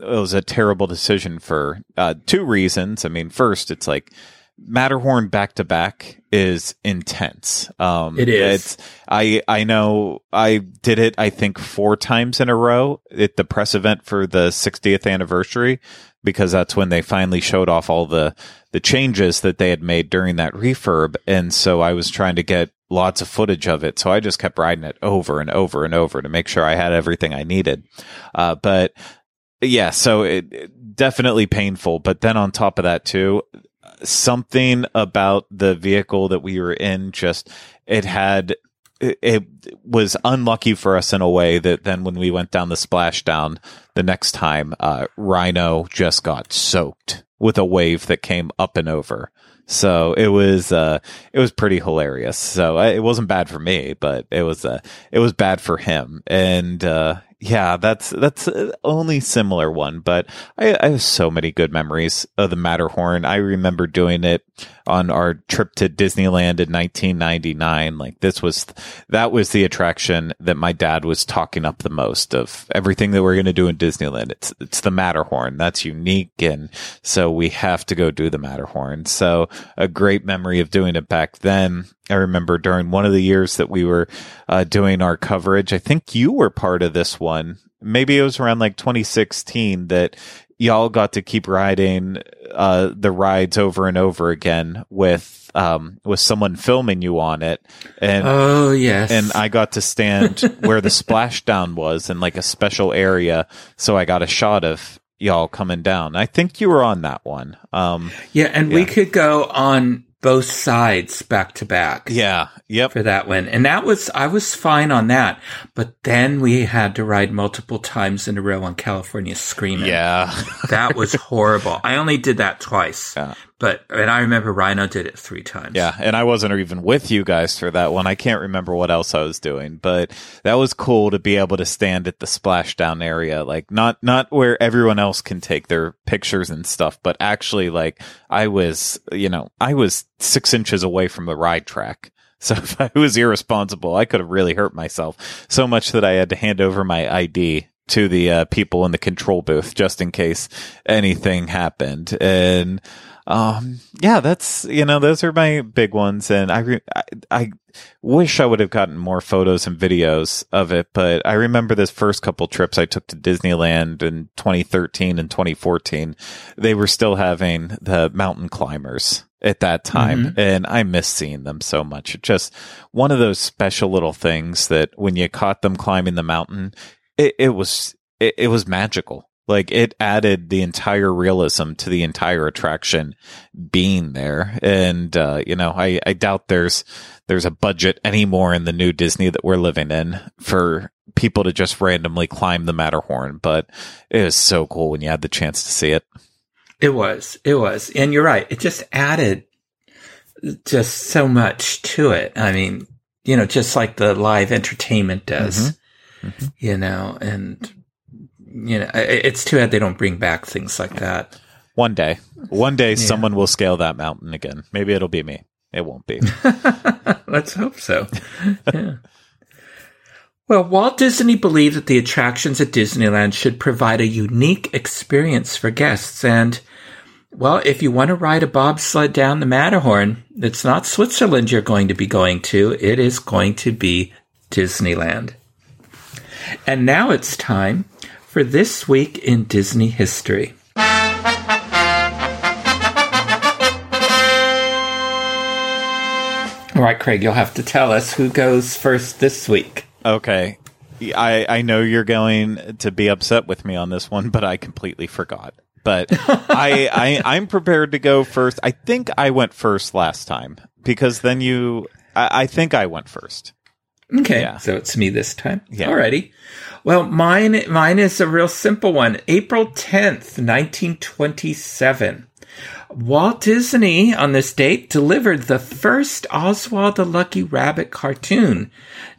it was a terrible decision for uh, two reasons. I mean, first, it's like Matterhorn back to back is intense. Um, it is. It's, I I know I did it. I think four times in a row at the press event for the 60th anniversary because that's when they finally showed off all the the changes that they had made during that refurb. And so I was trying to get lots of footage of it. So I just kept riding it over and over and over to make sure I had everything I needed. Uh, but yeah, so it, it definitely painful. But then on top of that too, something about the vehicle that we were in just it had it, was unlucky for us in a way that then when we went down the splashdown the next time, uh, Rhino just got soaked with a wave that came up and over. So it was uh, it was pretty hilarious. So uh, it wasn't bad for me, but it was uh, it was bad for him. And uh, yeah, that's that's the only similar one, but I, I have so many good memories of the Matterhorn. I remember doing it on our trip to Disneyland in 1999. Like this was that was the attraction that my dad was talking up the most of everything that we're going to do in Disneyland. It's it's the Matterhorn. That's unique, and so we have to go do the Matterhorn. So a great memory of doing it back then. I remember during one of the years that we were uh, doing our coverage. I think you were part of this one. Maybe it was around like 2016 that y'all got to keep riding uh, the rides over and over again with um, with someone filming you on it. And oh yes, and I got to stand where the splashdown was in like a special area, so I got a shot of y'all coming down. I think you were on that one. Um, yeah, and yeah. we could go on both sides back to back. Yeah. Yep. For that one. And that was, I was fine on that. But then we had to ride multiple times in a row on California Screaming. Yeah. that was horrible. I only did that twice. Yeah. But, and I remember Rhino did it three times. Yeah. And I wasn't even with you guys for that one. I can't remember what else I was doing, but that was cool to be able to stand at the splashdown area. Like not, not where everyone else can take their pictures and stuff, but actually like I was, you know, I was six inches away from the ride track. So if I was irresponsible, I could have really hurt myself so much that I had to hand over my ID to the uh, people in the control booth just in case anything happened. And um, yeah, that's you know those are my big ones, and I, re- I, I wish I would have gotten more photos and videos of it, but I remember this first couple trips I took to Disneyland in 2013 and 2014. They were still having the mountain climbers at that time. Mm-hmm. And I miss seeing them so much. Just one of those special little things that when you caught them climbing the mountain, it, it was, it, it was magical. Like it added the entire realism to the entire attraction being there. And, uh, you know, I, I doubt there's, there's a budget anymore in the new Disney that we're living in for people to just randomly climb the Matterhorn. But it was so cool when you had the chance to see it. It was. It was. And you're right. It just added just so much to it. I mean, you know, just like the live entertainment does, mm-hmm. Mm-hmm. you know, and, you know, it's too bad they don't bring back things like that. One day, one day, yeah. someone will scale that mountain again. Maybe it'll be me. It won't be. Let's hope so. yeah. Well, Walt Disney believed that the attractions at Disneyland should provide a unique experience for guests. And, well, if you want to ride a bobsled down the Matterhorn, it's not Switzerland you're going to be going to. It is going to be Disneyland. And now it's time for This Week in Disney History. All right, Craig, you'll have to tell us who goes first this week. Okay. I, I know you're going to be upset with me on this one, but I completely forgot. But I, I I'm prepared to go first. I think I went first last time because then you I, I think I went first. Okay, yeah. so it's me this time. Yeah. Alrighty. Well, mine mine is a real simple one. April tenth, nineteen twenty seven. Walt Disney, on this date, delivered the first Oswald the Lucky Rabbit cartoon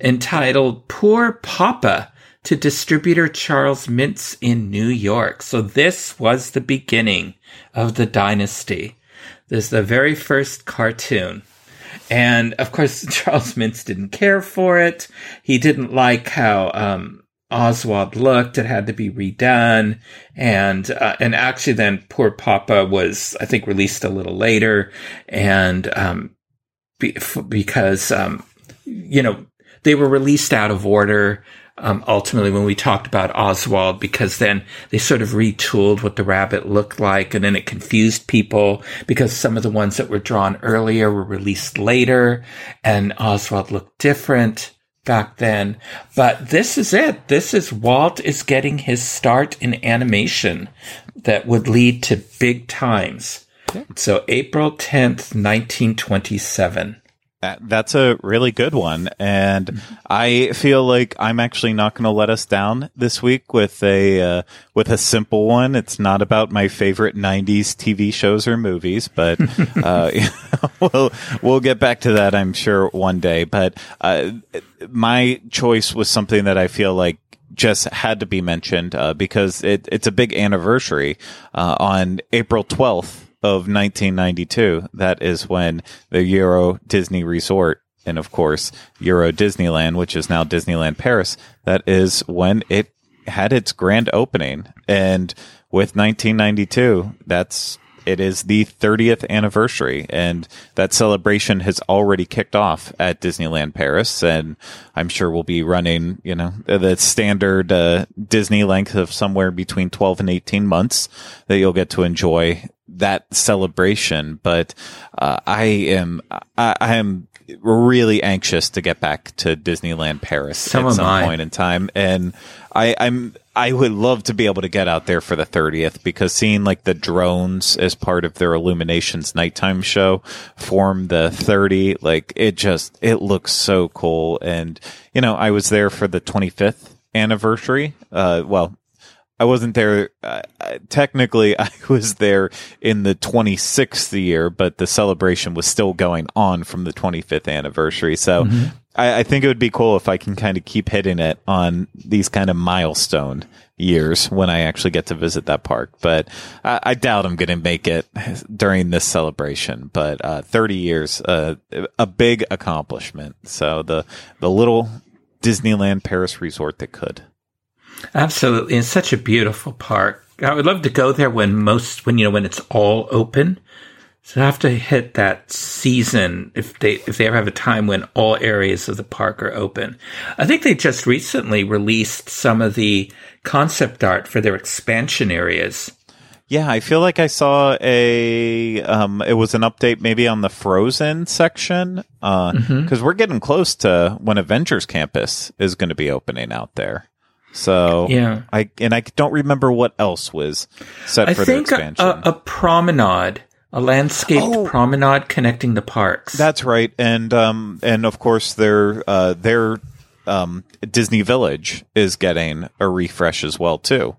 entitled Poor Papa to distributor Charles Mintz in New York. So this was the beginning of the dynasty. This is the very first cartoon. And of course, Charles Mintz didn't care for it. He didn't like how, um, Oswald looked. It had to be redone, and uh, and actually, then Poor Papa was, I think, released a little later, and um, be, because um, you know they were released out of order. Um, ultimately, when we talked about Oswald, because then they sort of retooled what the rabbit looked like, and then it confused people because some of the ones that were drawn earlier were released later, and Oswald looked different back then. But this is it. This is Walt is getting his start in animation that would lead to big times. So April 10th, 1927. That, that's a really good one. And I feel like I'm actually not going to let us down this week with a, uh, with a simple one. It's not about my favorite 90s TV shows or movies, but, uh, we'll, we'll get back to that, I'm sure, one day. But, uh, my choice was something that I feel like just had to be mentioned uh, because it, it's a big anniversary uh, on April 12th of 1992. That is when the Euro Disney Resort and of course Euro Disneyland, which is now Disneyland Paris, that is when it had its grand opening. And with 1992, that's it is the 30th anniversary and that celebration has already kicked off at Disneyland Paris and I'm sure we'll be running, you know, the standard uh, Disney length of somewhere between 12 and 18 months that you'll get to enjoy that celebration. But uh, I am I, I am really anxious to get back to Disneyland Paris So at some point in time, and I, I'm I would love to be able to get out there for the 30th because seeing like the drones as part of their Illuminations nighttime show form the 30, like it just it looks so cool, and you know I was there for the 25th anniversary. Uh, well, I wasn't there. Uh, technically, I was there in the 26th year, but the celebration was still going on from the 25th anniversary. So I, I think it would be cool if I can kind of keep hitting it on these kind of milestone years when I actually get to visit that park. But I, I doubt I'm going to make it during this celebration. But uh, 30 years, uh, a big accomplishment. So the the little Disneyland Paris resort that could. Absolutely. It's such a beautiful park. I would love to go there when most, when, you know, when it's all open. So I have to hit that season if they, if they ever have a time when all areas of the park are open. I think they just recently released some of the concept art for their expansion areas. Yeah, I feel like I saw a um it was an update maybe on the Frozen section uh cuz we're getting close to when Avengers Campus is going to be opening out there. So Yeah. I and I don't remember what else was set I for the expansion. a, a promenade, a landscaped Oh. promenade connecting the parks. That's right, and um, and of course their uh, their um, Disney Village is getting a refresh as well too.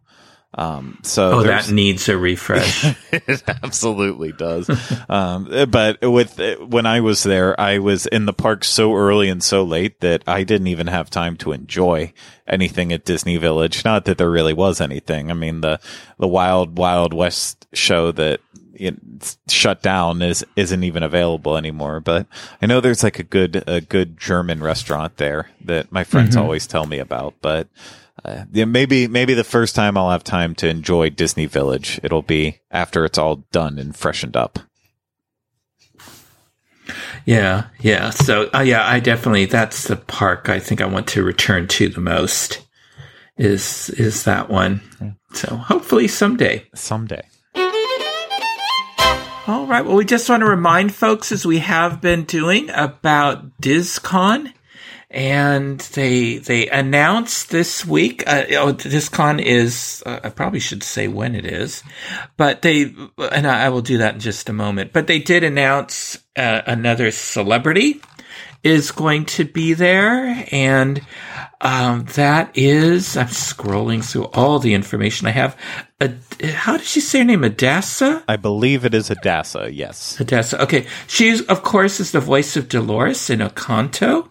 Um, so oh, that needs a refresh. it absolutely does. um, but with when I was there, I was in the park so early and so late that I didn't even have time to enjoy anything at Disney Village. Not that there really was anything. I mean, the the Wild Wild West show that shut down is isn't even available anymore. But I know there's like a good a good German restaurant there that my friends always tell me about. But uh, yeah, maybe maybe the first time I'll have time to enjoy Disney Village, it'll be after it's all done and freshened up. Yeah, yeah. So, uh, yeah, I definitely that's the park I think I want to return to the most. Is is that one? So hopefully someday. Someday. All right. Well, we just want to remind folks, as we have been doing, about DizCon. And they they announced this week. Uh, oh, DizCon is. Uh, I probably should say when it is, but they and I will do that in just a moment. But they did announce uh, another celebrity is going to be there, and um, that is. I'm scrolling through all the information I have. Ad- how did she say her name? Adassa. I believe it is Adassa. Yes. Adassa. Okay. She, of course, is the voice of Dolores in Encanto.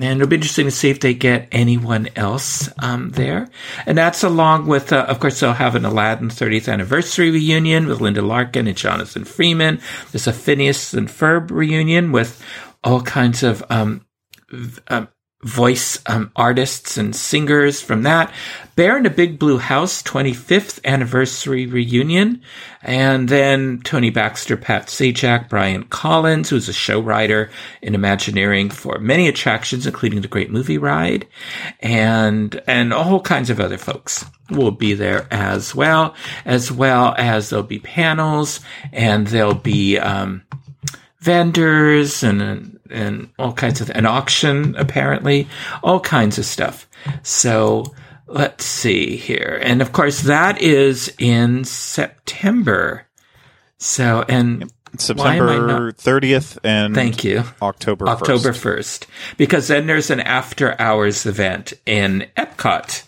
And it'll be interesting to see if they get anyone else um, there. And that's along with, uh, of course, they'll have an Aladdin 30th anniversary reunion with Linda Larkin and Jonathan Freeman. There's a Phineas and Ferb reunion with all kinds of um, um, voice um, artists and singers from that. Bear in a Big Blue House 25th anniversary reunion. And then Tony Baxter, Pat Sajak, Brian Collins, who's a show writer in Imagineering for many attractions, including the Great Movie Ride, and and all kinds of other folks will be there as well, as well as there'll be panels and there'll be um, vendors and and all kinds of an auction apparently all kinds of stuff. So let's see here. And of course that is in september. So and Why am I September 30th and thank you. October 1st. october 1st because then there's an after hours event in epcot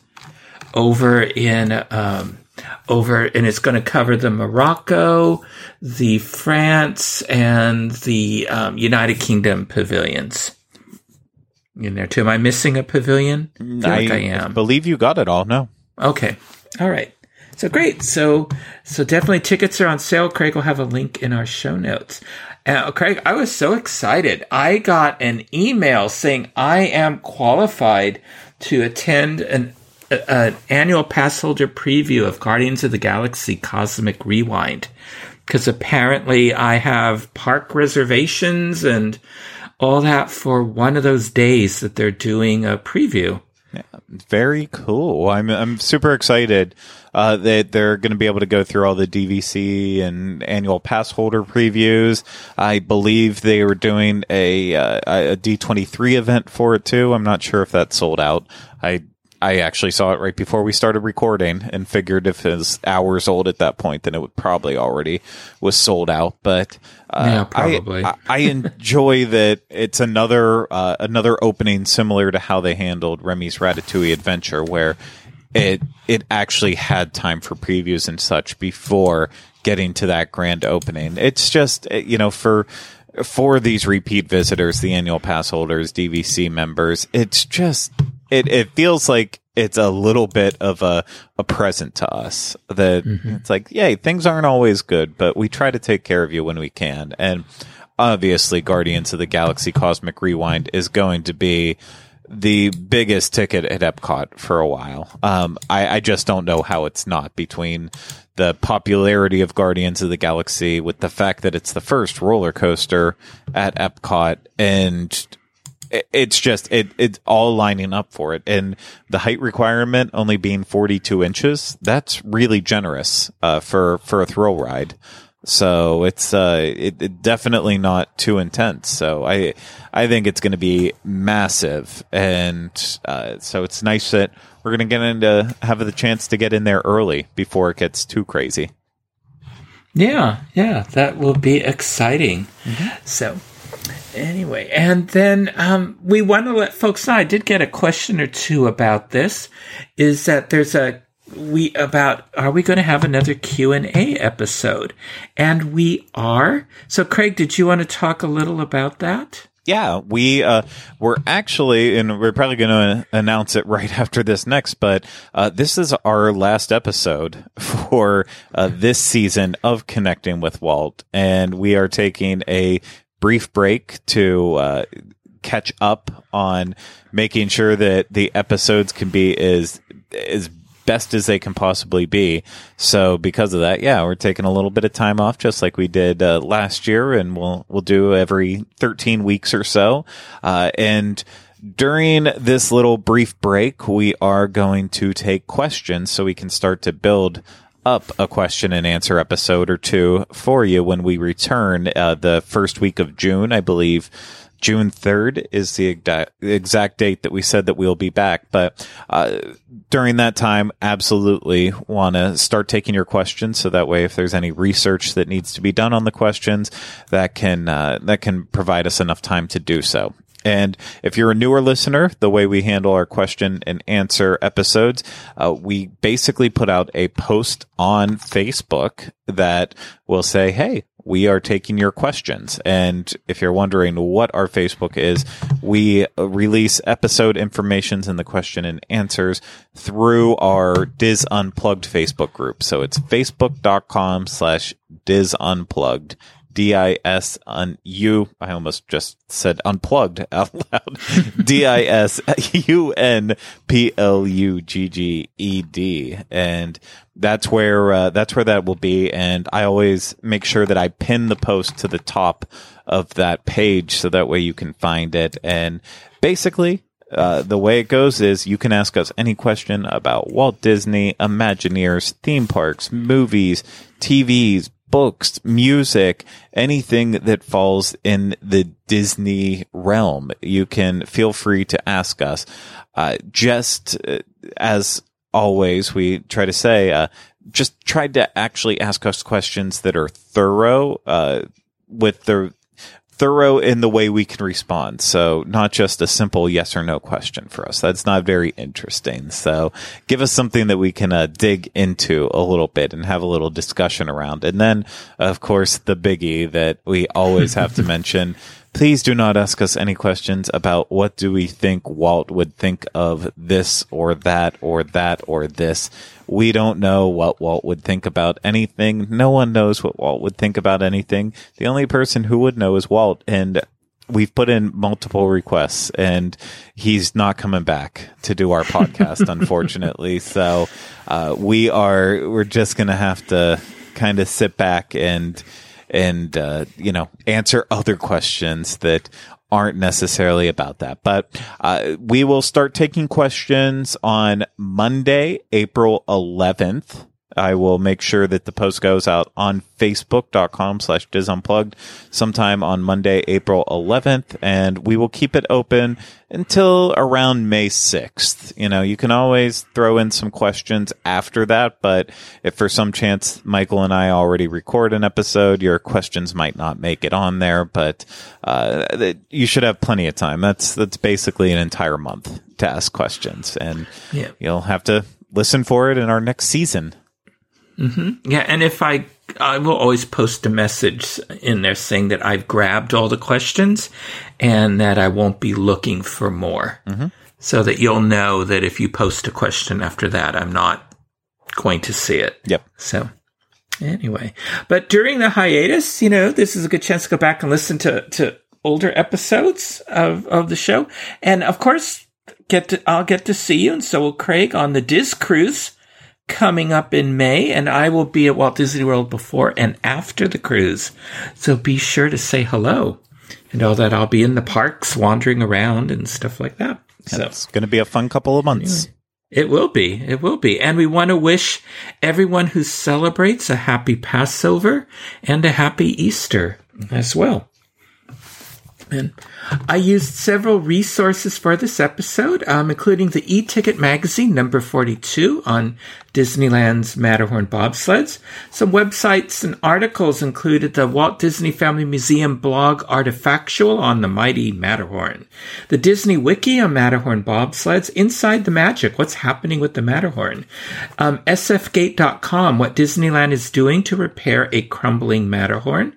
over in um, over and it's going to cover the Morocco, the France, and the um, United Kingdom pavilions. in there too. Am I missing a pavilion? I like I am. believe you got it all. No. Okay. All right. So great. So so definitely tickets are on sale. Craig will have a link in our show notes. Uh, Craig, I was so excited. I got an email saying I am qualified to attend an, an annual pass holder preview of Guardians of the Galaxy Cosmic Rewind because apparently I have park reservations and all that for one of those days that they're doing a preview. Yeah, very cool. I'm I'm super excited uh, that they're going to be able to go through all the DVC and annual pass holder previews. I believe they were doing a uh, a D23 event for it too. I'm not sure if that sold out. I I actually saw it right before we started recording and figured if it was hours old at that point, then it would probably already was sold out. But uh, yeah, probably. I, I, enjoy that it's another uh, another opening similar to how they handled Remy's Ratatouille Adventure, where it it actually had time for previews and such before getting to that grand opening. It's just you know for for these repeat visitors, the annual pass holders, DVC members, it's just it it feels like it's a little bit of a a present to us that mm-hmm. it's like, yay, things aren't always good, but we try to take care of you when we can. And obviously Guardians of the Galaxy Cosmic Rewind is going to be the biggest ticket at Epcot for a while. Um, I, I, just don't know how it's not between the popularity of Guardians of the Galaxy with the fact that it's the first roller coaster at Epcot and it's just it it's all lining up for it and the height requirement only being 42 inches that's really generous uh, for for a thrill ride so it's uh it, it definitely not too intense so i i think it's going to be massive and uh, so it's nice that we're going to get into have the chance to get in there early before it gets too crazy yeah yeah that will be exciting mm-hmm. so Anyway, and then um, we want to let folks know. I did get a question or two about this. Is that there's a we about are we going to have another Q and A episode? And we are. So, Craig, did you want to talk a little about that? Yeah, we uh, we're actually, and we're probably going to announce it right after this next. But uh, this is our last episode for uh, this season of Connecting with Walt, and we are taking a brief break to uh, catch up on making sure that the episodes can be as as best as they can possibly be. So because of that, yeah, we're taking a little bit of time off, just like we did uh, last year, and we'll we'll do every 13 weeks or so. Uh, and during this little brief break, we are going to take questions so we can start to build up a question and answer episode or two for you when we return uh, the first week of June, I believe. June 3rd is the exact date that we said that we'll be back. But uh, during that time, absolutely want to start taking your questions. So that way, if there's any research that needs to be done on the questions, that can uh, that can provide us enough time to do so. And if you're a newer listener, the way we handle our question and answer episodes, uh, we basically put out a post on Facebook that will say, Hey, we are taking your questions. And if you're wondering what our Facebook is, we release episode informations and the question and answers through our Dis Unplugged Facebook group. So it's facebook.com slash Dis Unplugged. D I S un U. I almost just said unplugged out loud. D I S U N P L U G G E D, and that's where uh, that's where that will be. And I always make sure that I pin the post to the top of that page so that way you can find it. And basically, uh, the way it goes is you can ask us any question about Walt Disney, Imagineers, theme parks, movies, TVs, books, music, anything that falls in the Disney realm. You can feel free to ask us. Uh, just uh, as always, we try to say, uh, just try to actually ask us questions that are thorough, uh, with the thorough in the way we can respond. So not just a simple yes or no question for us. That's not very interesting. So give us something that we can uh, dig into a little bit and have a little discussion around. And then, of course, the biggie that we always have to mention please do not ask us any questions about what do we think Walt would think of this or that or that or this. We don't know what Walt would think about anything. No one knows what Walt would think about anything. The only person who would know is Walt. And we've put in multiple requests and he's not coming back to do our podcast, unfortunately. So, uh, we are, we're just going to have to kind of sit back and, and, uh, you know, answer other questions that aren't necessarily about that. But, uh, we will start taking questions on Monday, April 11th. I will make sure that the post goes out on facebook.com slash disunplugged sometime on Monday, April 11th, and we will keep it open until around May 6th. You know, you can always throw in some questions after that, but if for some chance Michael and I already record an episode, your questions might not make it on there, but, uh, you should have plenty of time. That's, that's basically an entire month to ask questions and yeah. you'll have to listen for it in our next season. Mm-hmm. Yeah, and if I, I will always post a message in there saying that I've grabbed all the questions and that I won't be looking for more, mm-hmm. so that you'll know that if you post a question after that, I'm not going to see it. Yep. So anyway, but during the hiatus, you know, this is a good chance to go back and listen to to older episodes of of the show, and of course, get to I'll get to see you, and so will Craig on the Diz cruise coming up in May, and I will be at Walt Disney World before and after the cruise. So be sure to say hello. And all that I'll be in the parks wandering around and stuff like that. So it's going to be a fun couple of months. It will be. It will be. And we want to wish everyone who celebrates a happy Passover and a happy Easter as well. I used several resources for this episode, um, including the e-ticket magazine number 42 on Disneyland's Matterhorn bobsleds. Some websites and articles included the Walt Disney Family Museum blog Artifactual on the mighty Matterhorn, the Disney Wiki on Matterhorn bobsleds, Inside the Magic, what's happening with the Matterhorn, um, sfgate.com, what Disneyland is doing to repair a crumbling Matterhorn,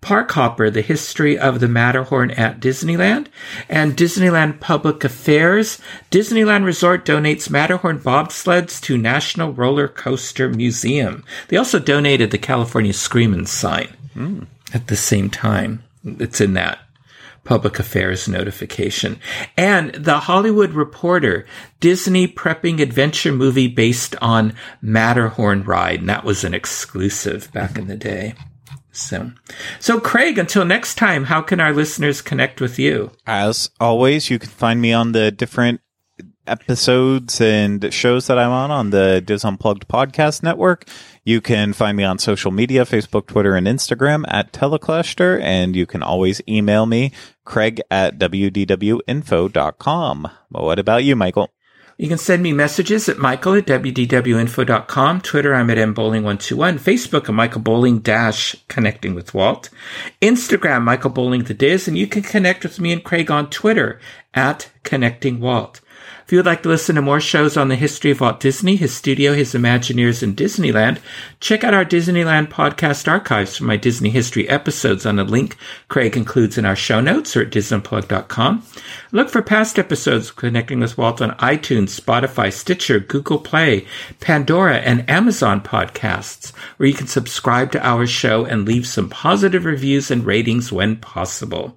Parkhoppr, The History of the Matterhorn at Disneyland, and Disneyland Public Affairs. Disneyland Resort donates Matterhorn bobsleds to National Roller Coaster Museum. They also donated the California Screamin' sign mm. at the same time. It's in that public affairs notification. And The Hollywood Reporter, Disney prepping adventure movie based on Matterhorn ride. And that was an exclusive back in the day. So, so Craig, until next time, how can our listeners connect with you? As always, you can find me on the different episodes and shows that I'm on on the Dis Unplugged podcast network. You can find me on social media, Facebook, Twitter, and Instagram at Teleclaster, and you can always email me, Craig at wdwinfo.com. Well, what about you, Michael? You can send me messages at michael at wdwinfo.com. Twitter, I'm at mbowling121. Facebook, I'm Michael Bowling dash connecting with Walt. Instagram, Michael Bowling the Diz. And you can connect with me and Craig on Twitter at connecting Walt. If you would like to listen to more shows on the history of Walt Disney, his studio, his Imagineers, and Disneyland, check out our Disneyland podcast archives for my Disney history episodes on a link Craig includes in our show notes or at disunplug.com. Look for past episodes connecting with Walt on iTunes, Spotify, Stitcher, Google Play, Pandora, and Amazon podcasts, where you can subscribe to our show and leave some positive reviews and ratings when possible.